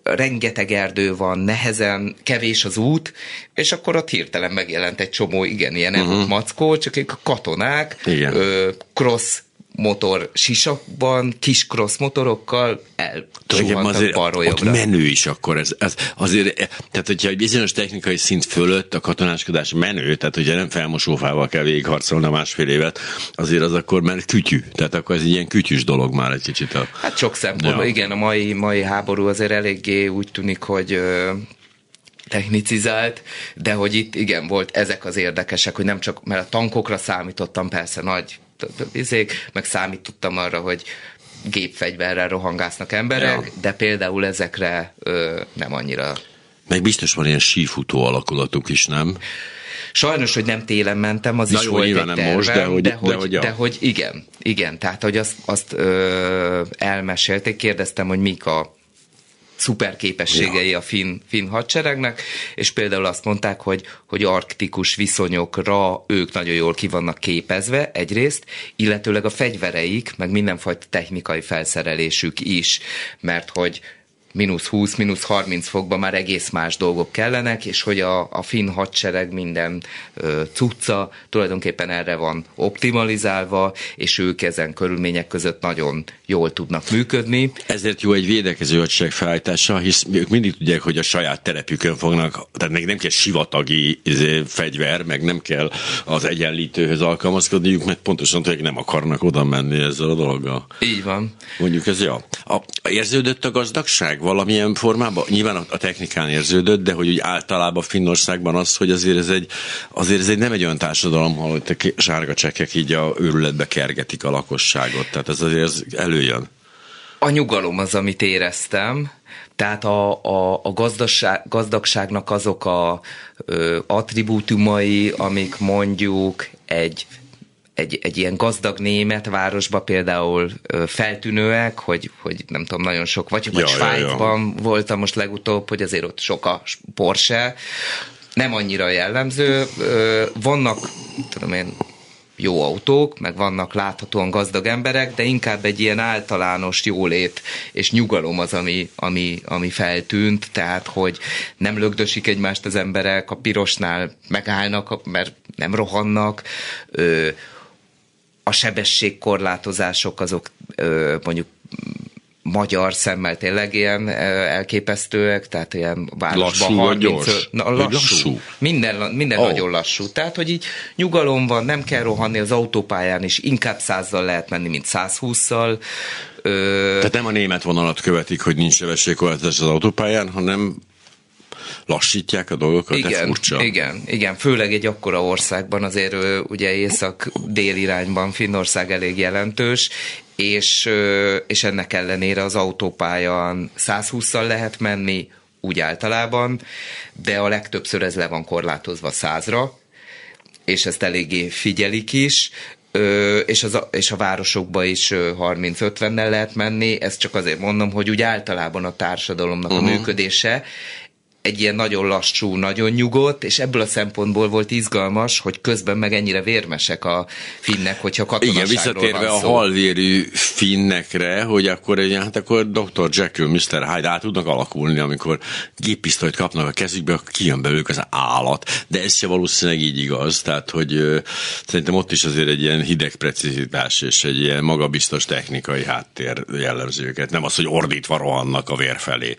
rengeteg erdő van, nehezen, kevés az út, és akkor ott hirtelen megjelent egy csomó, igen, ilyen uh-huh. mackó, csak a katonák, igen. Ö, cross motor sisakban, kis cross motorokkal elsuhantak balról Ott menő is akkor ez, ez azért, tehát hogyha egy bizonyos technikai szint fölött a katonáskodás menő, tehát hogyha nem felmosófával kell végigharcolni másfél évet, azért az akkor már kütyű, tehát akkor ez egy ilyen kütyűs dolog már egy kicsit. A... Hát sok szempontból, ja. igen, a mai, mai háború azért eléggé úgy tűnik, hogy technicizált, de hogy itt igen, volt ezek az érdekesek, hogy nem csak, mert a tankokra számítottam persze nagy izék, meg számítottam arra, hogy gépfegyverrel rohangásznak emberek, ja. de például ezekre ö, nem annyira. Meg biztos van ilyen sífutó alakulatuk is, nem? Sajnos, hogy nem télen mentem, az Na is jó, volt egy nem tervem, most, de hogy, de, hogy, de, hogy, ja. de hogy igen, igen, tehát hogy azt, azt ö, elmesélték, kérdeztem, hogy mik a szuper képességei ja. a finn, finn hadseregnek, és például azt mondták, hogy, hogy arktikus viszonyokra ők nagyon jól ki vannak képezve egyrészt, illetőleg a fegyvereik, meg mindenfajta technikai felszerelésük is, mert hogy mínusz 20, mínusz 30 fokban már egész más dolgok kellenek, és hogy a, a finn hadsereg minden ö, cucca tulajdonképpen erre van optimalizálva, és ők ezen körülmények között nagyon jól tudnak működni. Ezért jó egy védekező hadsereg felállítása, hisz ők mindig tudják, hogy a saját terepükön fognak, tehát még nem kell sivatagi izé, fegyver, meg nem kell az egyenlítőhöz alkalmazkodniuk, mert pontosan tudják, nem akarnak oda menni ezzel a dologgal. Így van. Mondjuk ez jó. A, érződött a gazdagság valamilyen formában? Nyilván a, technikán érződött, de hogy úgy általában Finnországban az, hogy azért ez egy, azért ez egy nem egy olyan társadalom, ahol a sárga csekkek így a őrületbe kergetik a lakosságot. Tehát ez azért ez előjön. A nyugalom az, amit éreztem. Tehát a, a, a gazdaság, gazdagságnak azok a ö, attribútumai, amik mondjuk egy egy, egy ilyen gazdag német városba például ö, feltűnőek, hogy, hogy nem tudom, nagyon sok, vagy, vagy ja, Svájcban ja, ja. voltam most legutóbb, hogy azért ott sok a Porsche, nem annyira jellemző. Ö, vannak, tudom én, jó autók, meg vannak láthatóan gazdag emberek, de inkább egy ilyen általános jólét és nyugalom az, ami, ami, ami feltűnt, tehát hogy nem lögdösik egymást az emberek, a pirosnál megállnak, mert nem rohannak, ö, a sebességkorlátozások azok mondjuk magyar szemmel tényleg ilyen elképesztőek, tehát ilyen városban lassú 30, gyors? Na, lassú. lassú. Minden, minden oh. nagyon lassú. Tehát, hogy így nyugalom van, nem kell rohanni az autópályán, és inkább százzal lehet menni, mint 120-szal. Ö... Tehát nem a német vonalat követik, hogy nincs sebességkorlátozás az autópályán, hanem lassítják a dolgokat, igen, de furcsa. Igen, igen, főleg egy akkora országban, azért ugye észak-dél irányban Finnország elég jelentős, és, és ennek ellenére az autópályán 120-szal lehet menni, úgy általában, de a legtöbbször ez le van korlátozva százra, és ezt eléggé figyelik is, és, az, és a városokba is 30-50-nel lehet menni, ezt csak azért mondom, hogy úgy általában a társadalomnak uh-huh. a mhm. működése egy ilyen nagyon lassú, nagyon nyugodt, és ebből a szempontból volt izgalmas, hogy közben meg ennyire vérmesek a finnek, hogyha katonaságról Igen, visszatérve a halvérű finnekre, hogy akkor, hát akkor Dr. Jekyll, Mr. Hyde át tudnak alakulni, amikor géppisztolyt kapnak a kezükbe, akkor kijön belőlük az állat. De ez se valószínűleg így igaz, tehát hogy szerintem ott is azért egy ilyen hideg precizitás és egy ilyen magabiztos technikai háttér jellemző őket. Nem az, hogy ordítva rohannak a vér felé.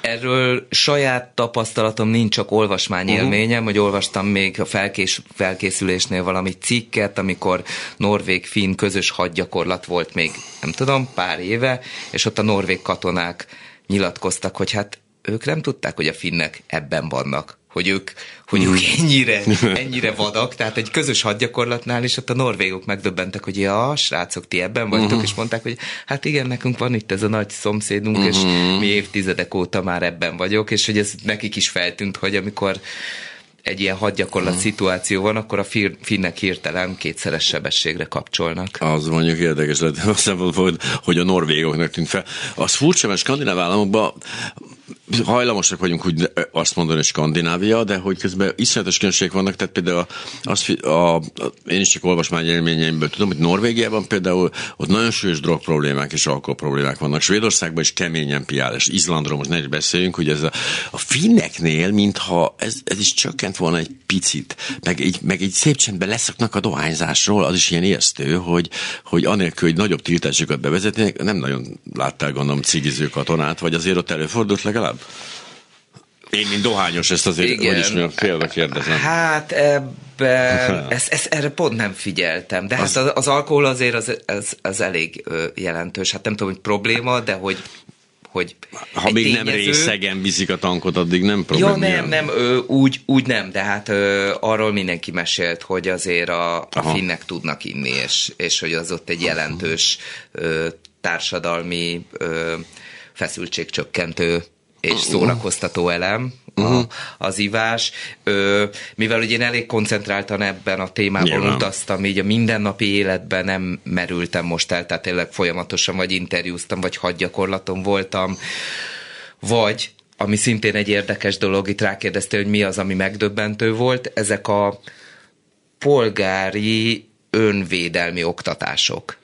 Erről saját tapasztalatom nincs, csak olvasmányélményem, uh-huh. hogy olvastam még a felkés, felkészülésnél valami cikket, amikor norvég-finn közös hadgyakorlat volt még, nem tudom, pár éve, és ott a norvég katonák nyilatkoztak, hogy hát ők nem tudták, hogy a finnek ebben vannak hogy ők, hogy ők hmm. ennyire, ennyire vadak, tehát egy közös hadgyakorlatnál is ott a norvégok megdöbbentek, hogy ja, srácok, ti ebben vagytok, uh-huh. és mondták, hogy hát igen, nekünk van itt ez a nagy szomszédunk, uh-huh. és mi évtizedek óta már ebben vagyok, és hogy ez nekik is feltűnt, hogy amikor egy ilyen hadgyakorlat uh-huh. szituáció van, akkor a finnek hirtelen kétszeres sebességre kapcsolnak. Az mondjuk érdekes lett, hogy a norvégoknak tűnt fel. Az furcsa, mert skandináv államokban hajlamosak vagyunk úgy azt mondani, hogy Skandinávia, de hogy közben iszonyatos különbségek vannak, tehát például az, a, a, én is csak olvasmány élményeimből tudom, hogy Norvégiában például ott nagyon súlyos drog problémák és alkohol problémák vannak. Svédországban is keményen piál, és Izlandról most ne is beszéljünk, hogy ez a, a finneknél, mintha ez, ez is csökkent volna egy picit, meg így, meg így szép csendben leszaknak a dohányzásról, az is ilyen éreztő, hogy, hogy anélkül, hogy nagyobb tiltásokat bevezetnék, nem nagyon láttál gondolom cigiző katonát, vagy azért ott előfordult legalább? Én, mint dohányos, ezt azért Igen. hogy is félve kérdezem. Hát ebben, ezt, ezt, erre pont nem figyeltem, de az, hát az, az alkohol azért az, az, az elég jelentős. Hát nem tudom, hogy probléma, de hogy hogy Ha még tényező... nem részegen viszik a tankot, addig nem probléma. Ja, nem, nem, ö, úgy, úgy nem, de hát ö, arról mindenki mesélt, hogy azért a, a finnek tudnak inni, és, és hogy az ott egy jelentős ö, társadalmi ö, feszültségcsökkentő és szórakoztató elem uh-huh. az ivás. Ö, mivel ugye én elég koncentráltan ebben a témában Nyilván. utaztam, így a mindennapi életben nem merültem most el, tehát tényleg folyamatosan vagy interjúztam, vagy hadgyakorlaton voltam, vagy, ami szintén egy érdekes dolog, itt rákérdezte, hogy mi az, ami megdöbbentő volt, ezek a polgári önvédelmi oktatások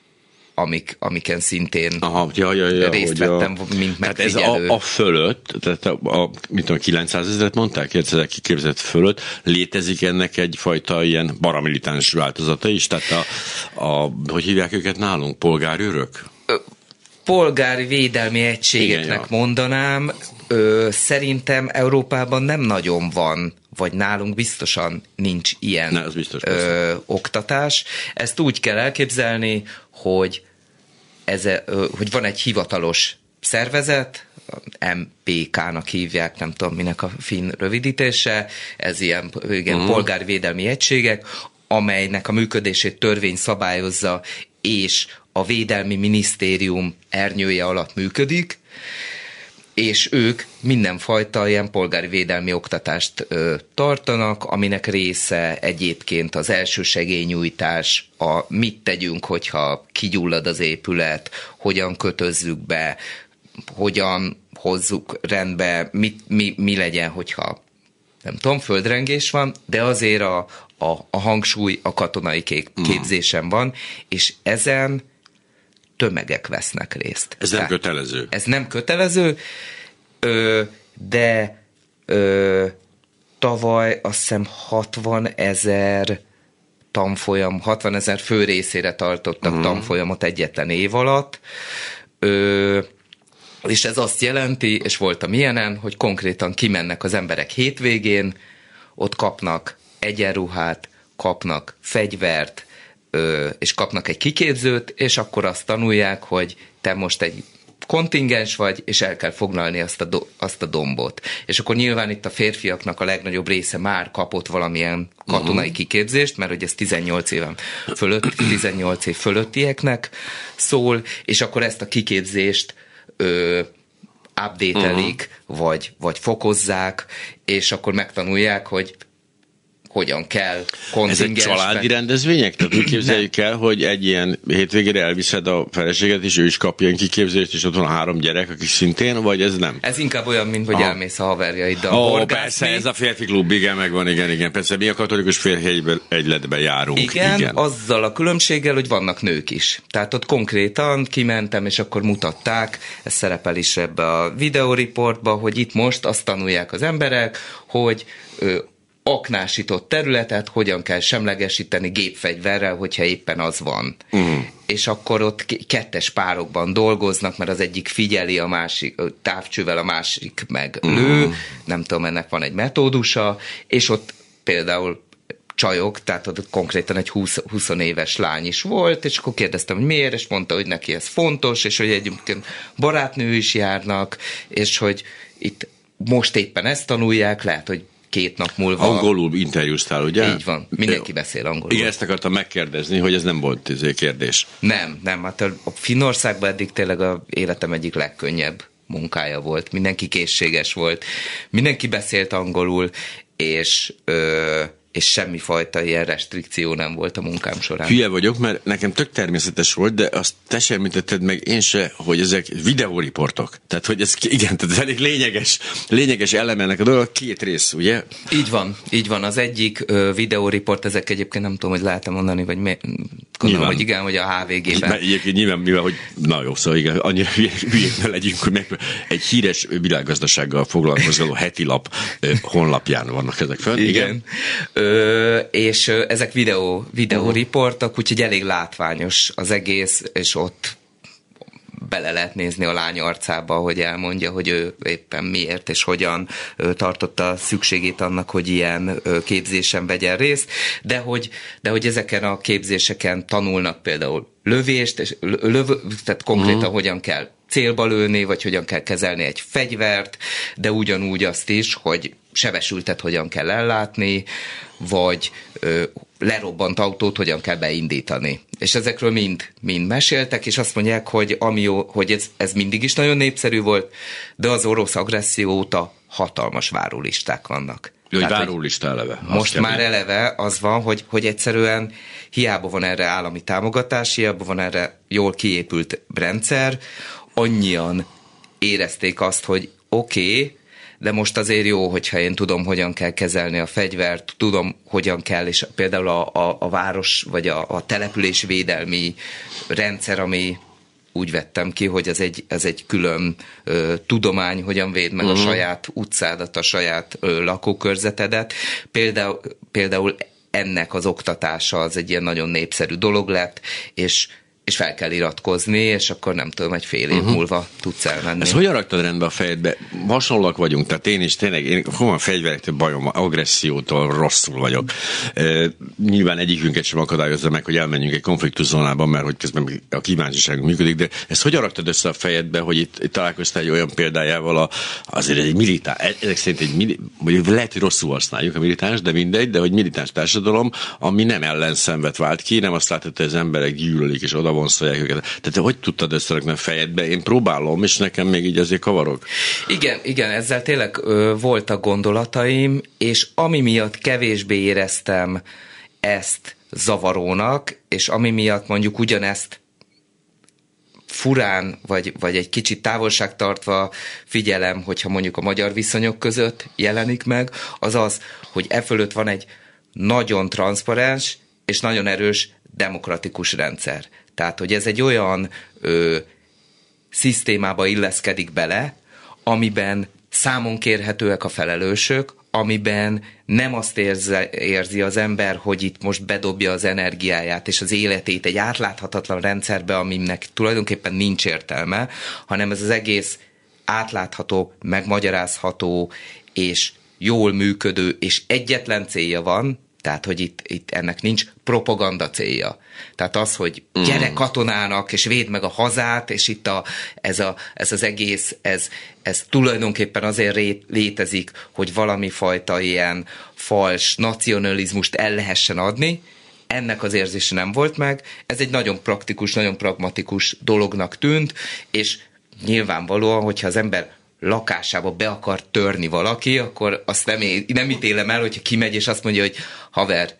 amik, amiken szintén Aha, ja, ja, ja, részt vettem, a, mint megfigyelő. Ez a, a fölött, tehát a, a mit tudom, 900 ezeret mondták, 2000 kiképzett fölött, létezik ennek egyfajta ilyen paramilitáns változata is, tehát a, a hogy hívják őket nálunk, polgárőrök? polgári védelmi egységeknek Igen, ja. mondanám, ö, szerintem Európában nem nagyon van vagy nálunk biztosan nincs ilyen ne, biztos, ö, oktatás. Ezt úgy kell elképzelni, hogy, ez, hogy van egy hivatalos szervezet, MPK-nak hívják, nem tudom minek a finn rövidítése, ez ilyen igen, uh-huh. polgári védelmi egységek, amelynek a működését törvény szabályozza, és a Védelmi Minisztérium ernyője alatt működik, és ők mindenfajta ilyen polgári védelmi oktatást ö, tartanak, aminek része egyébként az első segélynyújtás, a mit tegyünk, hogyha kigyullad az épület, hogyan kötözzük be, hogyan hozzuk rendbe, mit, mi, mi legyen, hogyha nem tudom, földrengés van, de azért a, a, a hangsúly a katonai képzésen van, és ezen tömegek vesznek részt. Ez nem kötelező. Ez nem kötelező, ö, de ö, tavaly azt hiszem 60 ezer tanfolyam, 60 ezer fő részére tartottak uh-huh. tanfolyamot egyetlen év alatt. Ö, és ez azt jelenti, és voltam ilyenen, hogy konkrétan kimennek az emberek hétvégén, ott kapnak egyenruhát, kapnak fegyvert, és kapnak egy kiképzőt, és akkor azt tanulják, hogy te most egy kontingens vagy, és el kell foglalni azt a, do, azt a dombot. És akkor nyilván itt a férfiaknak a legnagyobb része már kapott valamilyen katonai uh-huh. kiképzést, mert hogy ez 18 éven fölött, 18 év fölöttieknek szól, és akkor ezt a kiképzést ö, update-elik, uh-huh. vagy, vagy fokozzák, és akkor megtanulják, hogy hogyan kell Ezek családi rendezvények? Tehát úgy képzeljük el, hogy egy ilyen hétvégére elviszed a feleséget, és ő is kap ilyen kiképzést, és ott van három gyerek, akik szintén, vagy ez nem? Ez inkább olyan, mint hogy Aha. elmész a haverjaiddal Ó, oh, persze, ez a férfi klub, igen, megvan, igen, igen. Persze, mi a katolikus férjegyben egyletben járunk. Igen, igen, azzal a különbséggel, hogy vannak nők is. Tehát ott konkrétan kimentem, és akkor mutatták, ez szerepel is ebbe a videóriportba, hogy itt most azt tanulják az emberek, hogy aknásított területet hogyan kell semlegesíteni gépfegyverrel, hogyha éppen az van. Uh-huh. És akkor ott kettes párokban dolgoznak, mert az egyik figyeli a másik távcsővel, a másik meg uh-huh. lő, nem tudom, ennek van egy metódusa, és ott például csajok, tehát ott konkrétan egy 20, 20 éves lány is volt, és akkor kérdeztem, hogy miért, és mondta, hogy neki ez fontos, és hogy egyébként barátnő is járnak, és hogy itt most éppen ezt tanulják, lehet, hogy két nap múlva. Angolul interjúztál, ugye? Így van, mindenki beszél angolul. Igen, ezt akartam megkérdezni, hogy ez nem volt izé kérdés. Nem, nem, hát a Finnországban eddig tényleg a életem egyik legkönnyebb munkája volt, mindenki készséges volt, mindenki beszélt angolul, és ö, és semmifajta ilyen restrikció nem volt a munkám során. Hülye vagyok, mert nekem tök természetes volt, de azt te sem említetted meg én se, hogy ezek videóriportok. Tehát, hogy ez igen, tehát ez elég lényeges, lényeges eleme ennek a dolog, két rész, ugye? Így van, így van. Az egyik uh, videóriport, ezek egyébként nem tudom, hogy lehet mondani, vagy mi, gondolom, nyilván. hogy igen, hogy a HVG-ben. Egyébként nyilván, mivel, hogy na jó, szóval igen, annyira hülyék ne legyünk, hogy meg egy híres világgazdasággal foglalkozó heti lap honlapján vannak ezek fel. Igen. igen és ezek videó, videó uh-huh. riportok, úgyhogy elég látványos az egész, és ott bele lehet nézni a lány arcába, hogy elmondja, hogy ő éppen miért és hogyan tartotta szükségét annak, hogy ilyen képzésen vegyen részt, de hogy, de hogy ezeken a képzéseken tanulnak például lövést, és löv, tehát konkrétan uh-huh. hogyan kell célba lőni, vagy hogyan kell kezelni egy fegyvert, de ugyanúgy azt is, hogy sebesültet hogyan kell ellátni, vagy ö, lerobbant autót hogyan kell beindítani. És ezekről mind, mind meséltek, és azt mondják, hogy, ami jó, hogy ez, ez mindig is nagyon népszerű volt, de az orosz agresszió óta hatalmas várólisták vannak. Jó, hogy várólista eleve. Most már eleve az van, hogy, hogy egyszerűen hiába van erre állami támogatás, hiába van erre jól kiépült rendszer, annyian érezték azt, hogy oké, okay, de most azért jó, hogyha én tudom, hogyan kell kezelni a fegyvert, tudom, hogyan kell, és például a, a, a város, vagy a, a településvédelmi rendszer, ami úgy vettem ki, hogy ez egy, ez egy külön ö, tudomány, hogyan véd meg uh-huh. a mhm. saját utcádat, a saját ö, lakókörzetedet. Például, például ennek az oktatása az egy ilyen nagyon népszerű dolog lett, és és fel kell iratkozni, és akkor nem tudom, egy fél év uh-huh. múlva tudsz elmenni. Ezt hogyan raktad rendbe a fejedbe? Hasonlóak vagyunk, tehát én is tényleg, én komolyan fegyverektől bajom, agressziótól rosszul vagyok. E, nyilván egyikünket sem akadályozza meg, hogy elmenjünk egy konfliktuszónában, mert hogy közben a kíváncsiságunk működik, de ezt hogyan raktad össze a fejedbe, hogy itt, itt találkoztál egy olyan példájával, a, azért egy militáns, e, ezek szerint egy, vagy lehet, hogy rosszul használjuk a militáns, de mindegy, de hogy militáns társadalom, ami nem ellenszenvet vált ki, nem azt látod, hogy az emberek gyűlölik és oda vonszolják őket. Tehát te hogy tudtad összerakni a fejedbe? Én próbálom, és nekem még így azért kavarok. Igen, igen, ezzel tényleg ö, voltak gondolataim, és ami miatt kevésbé éreztem ezt zavarónak, és ami miatt mondjuk ugyanezt furán, vagy, vagy egy kicsit távolságtartva figyelem, hogyha mondjuk a magyar viszonyok között jelenik meg, az az, hogy e fölött van egy nagyon transzparens és nagyon erős demokratikus rendszer. Tehát, hogy ez egy olyan ö, szisztémába illeszkedik bele, amiben számon kérhetőek a felelősök, amiben nem azt érze, érzi az ember, hogy itt most bedobja az energiáját és az életét egy átláthatatlan rendszerbe, aminek tulajdonképpen nincs értelme, hanem ez az egész átlátható, megmagyarázható és jól működő, és egyetlen célja van, tehát, hogy itt, itt ennek nincs propaganda célja. Tehát az, hogy mm. gyere katonának, és védd meg a hazát, és itt a, ez, a, ez az egész, ez, ez tulajdonképpen azért ré, létezik, hogy valami fajta ilyen fals nacionalizmust el lehessen adni, ennek az érzése nem volt meg. Ez egy nagyon praktikus, nagyon pragmatikus dolognak tűnt, és nyilvánvalóan, hogyha az ember lakásába be akar törni valaki, akkor azt nem, é- nem ítélem el, hogyha kimegy és azt mondja, hogy haver,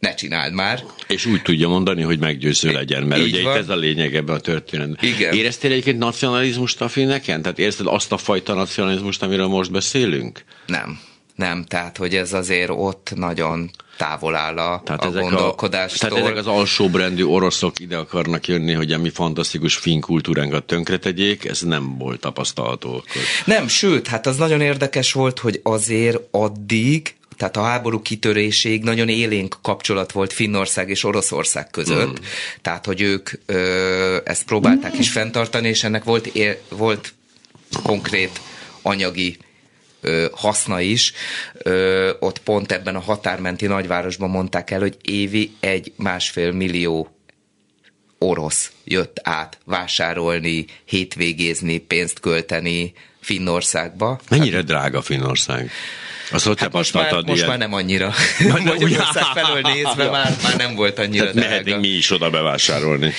ne csináld már. És úgy tudja mondani, hogy meggyőző legyen, mert Így ugye van. itt ez a lényeg ebben a történetben. Igen. Éreztél egyébként nacionalizmust a filmeken? Tehát érezted azt a fajta nacionalizmust, amiről most beszélünk? Nem. Nem, tehát hogy ez azért ott nagyon távol áll a, tehát a gondolkodástól. A, tehát ezek az alsóbrendű oroszok ide akarnak jönni, hogy a mi fantasztikus finn kultúránkat tönkretegyék, ez nem volt tapasztalható akkor. Nem, sőt, hát az nagyon érdekes volt, hogy azért addig tehát a háború kitöréség nagyon élénk kapcsolat volt Finnország és Oroszország között, mm. tehát hogy ők ö, ezt próbálták mm. is fenntartani, és ennek volt, ér, volt konkrét anyagi haszna is. Ott pont ebben a határmenti nagyvárosban mondták el, hogy évi egy másfél millió orosz jött át vásárolni, hétvégézni, pénzt költeni Finnországba. Mennyire hát, drága Finnország? Azt hát most, már, most már nem annyira. Magyarország felől nézve már, már nem volt annyira hát drága. Mehetnénk mi is oda bevásárolni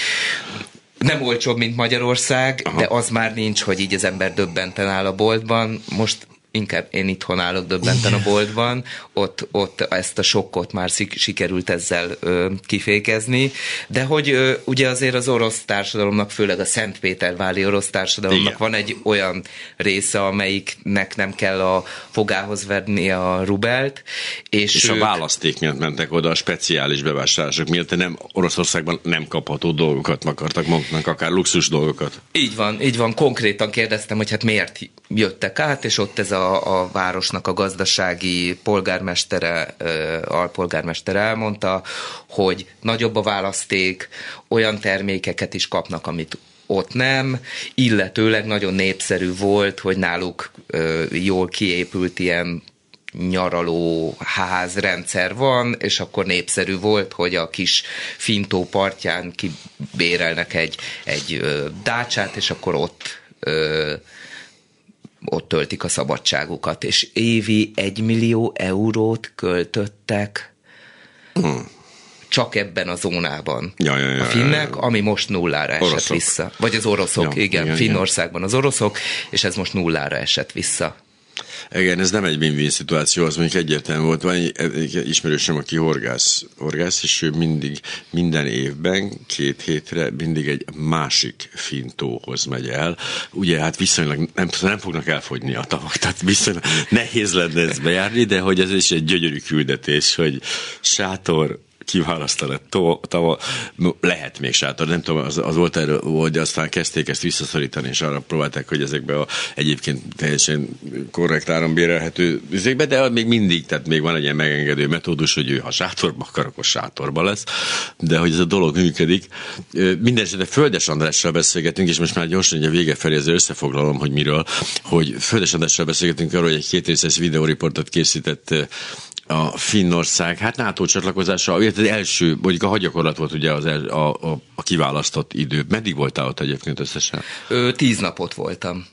nem olcsóbb, mint Magyarország, Aha. de az már nincs, hogy így az ember döbbenten áll a boltban. Most inkább én itthon állok döbbenten a boltban, ott, ott ezt a sokkot már sikerült ezzel ö, kifékezni, de hogy ö, ugye azért az orosz társadalomnak, főleg a Szentpéterváli orosz társadalomnak Igen. van egy olyan része, amelyiknek nem kell a fogához venni a rubelt. És, és ők... a választék miatt mentek oda a speciális bevásárlások miatt, nem Oroszországban nem kapható dolgokat akartak maguknak, akár luxus dolgokat. Így van, így van. Konkrétan kérdeztem, hogy hát miért jöttek át, és ott ez a, a városnak a gazdasági polgármestere, alpolgármestere elmondta, hogy nagyobb a választék, olyan termékeket is kapnak, amit ott nem, illetőleg nagyon népszerű volt, hogy náluk ö, jól kiépült ilyen nyaraló házrendszer van, és akkor népszerű volt, hogy a kis Fintó partján kibérelnek egy, egy dácsát, és akkor ott ö, ott töltik a szabadságukat, és évi egy millió eurót költöttek hmm. csak ebben a zónában. Ja, ja, ja, a finnek, ja, ja. ami most nullára esett oroszok. vissza. Vagy az oroszok, ja, igen, ja, Finnországban az oroszok, és ez most nullára esett vissza. Igen, ez nem egy win-win szituáció, az mondjuk egyértelmű volt. Van egy, ismerősöm, aki horgász, horgász, és ő mindig, minden évben, két hétre mindig egy másik fintóhoz megy el. Ugye hát viszonylag nem, nem fognak elfogyni a tavak, tehát viszonylag nehéz lenne ezt bejárni, de hogy ez is egy gyönyörű küldetés, hogy sátor, kiválasztani. Tava, lehet még sátor, nem tudom, az, az volt erről, hogy aztán kezdték ezt visszaszorítani, és arra próbálták, hogy ezekbe a egyébként teljesen korrekt áron üzékbe, de még mindig, tehát még van egy ilyen megengedő metódus, hogy ő ha sátorba akar, akkor sátorba lesz, de hogy ez a dolog működik. Mindenesetre Földes Andrással beszélgetünk, és most már gyorsan a vége felé ezzel összefoglalom, hogy miről, hogy Földes Andrással beszélgetünk arról, hogy egy két részes videóriportot készített a Finnország, hát NATO csatlakozása, az első, mondjuk a hagyakorlat volt ugye az el, a, a, a kiválasztott idő. Meddig voltál ott egyébként összesen? Ö, tíz napot voltam.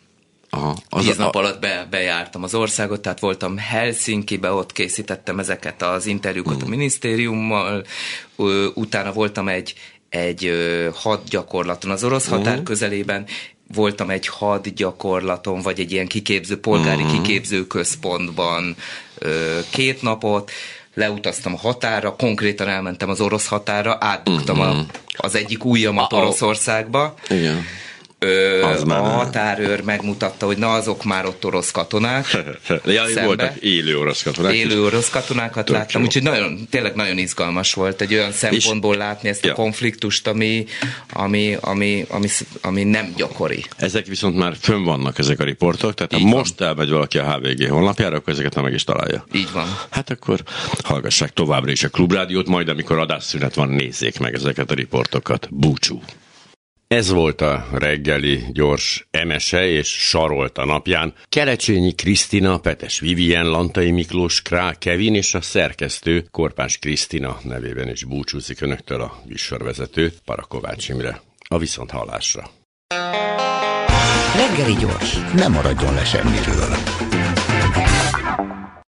Aha, az Tíz a, nap alatt be, bejártam az országot, tehát voltam Helsinki-be, ott készítettem ezeket az interjúkat hmm. a minisztériummal, ö, utána voltam egy, egy hadgyakorlaton az orosz határ uh-huh. közelében, voltam egy hadgyakorlaton, vagy egy ilyen kiképző, polgári uh-huh. kiképző központban két napot, leutaztam a határa, konkrétan elmentem az orosz határa, átbuktam uh-huh. a, az egyik ujjamat Oroszországba. Igen Ö, az a határőr megmutatta, hogy na azok már ott orosz katonák. ja, szembe. voltak élő orosz katonák. Élő orosz katonákat Tök láttam, jó. úgyhogy nagyon, tényleg nagyon izgalmas volt egy olyan szempontból és, látni ezt ja. a konfliktust, ami, ami, ami, ami, ami nem gyakori. Ezek viszont már fönn vannak ezek a riportok, tehát Így ha van. most elmegy valaki a HVG honlapjára, akkor ezeket meg is találja. Így van. Hát akkor hallgassák továbbra is a klubrádiót, majd amikor adásszünet van, nézzék meg ezeket a riportokat. Búcsú! Ez volt a reggeli gyors emese és sarolta napján. Kelecsényi Krisztina, Petes Vivien, Lantai Miklós, Král Kevin és a szerkesztő Korpás Krisztina nevében is búcsúzik önöktől a visorvezető Parakovács Imre. A viszont hallásra. Reggeli gyors, nem maradjon le semmiről.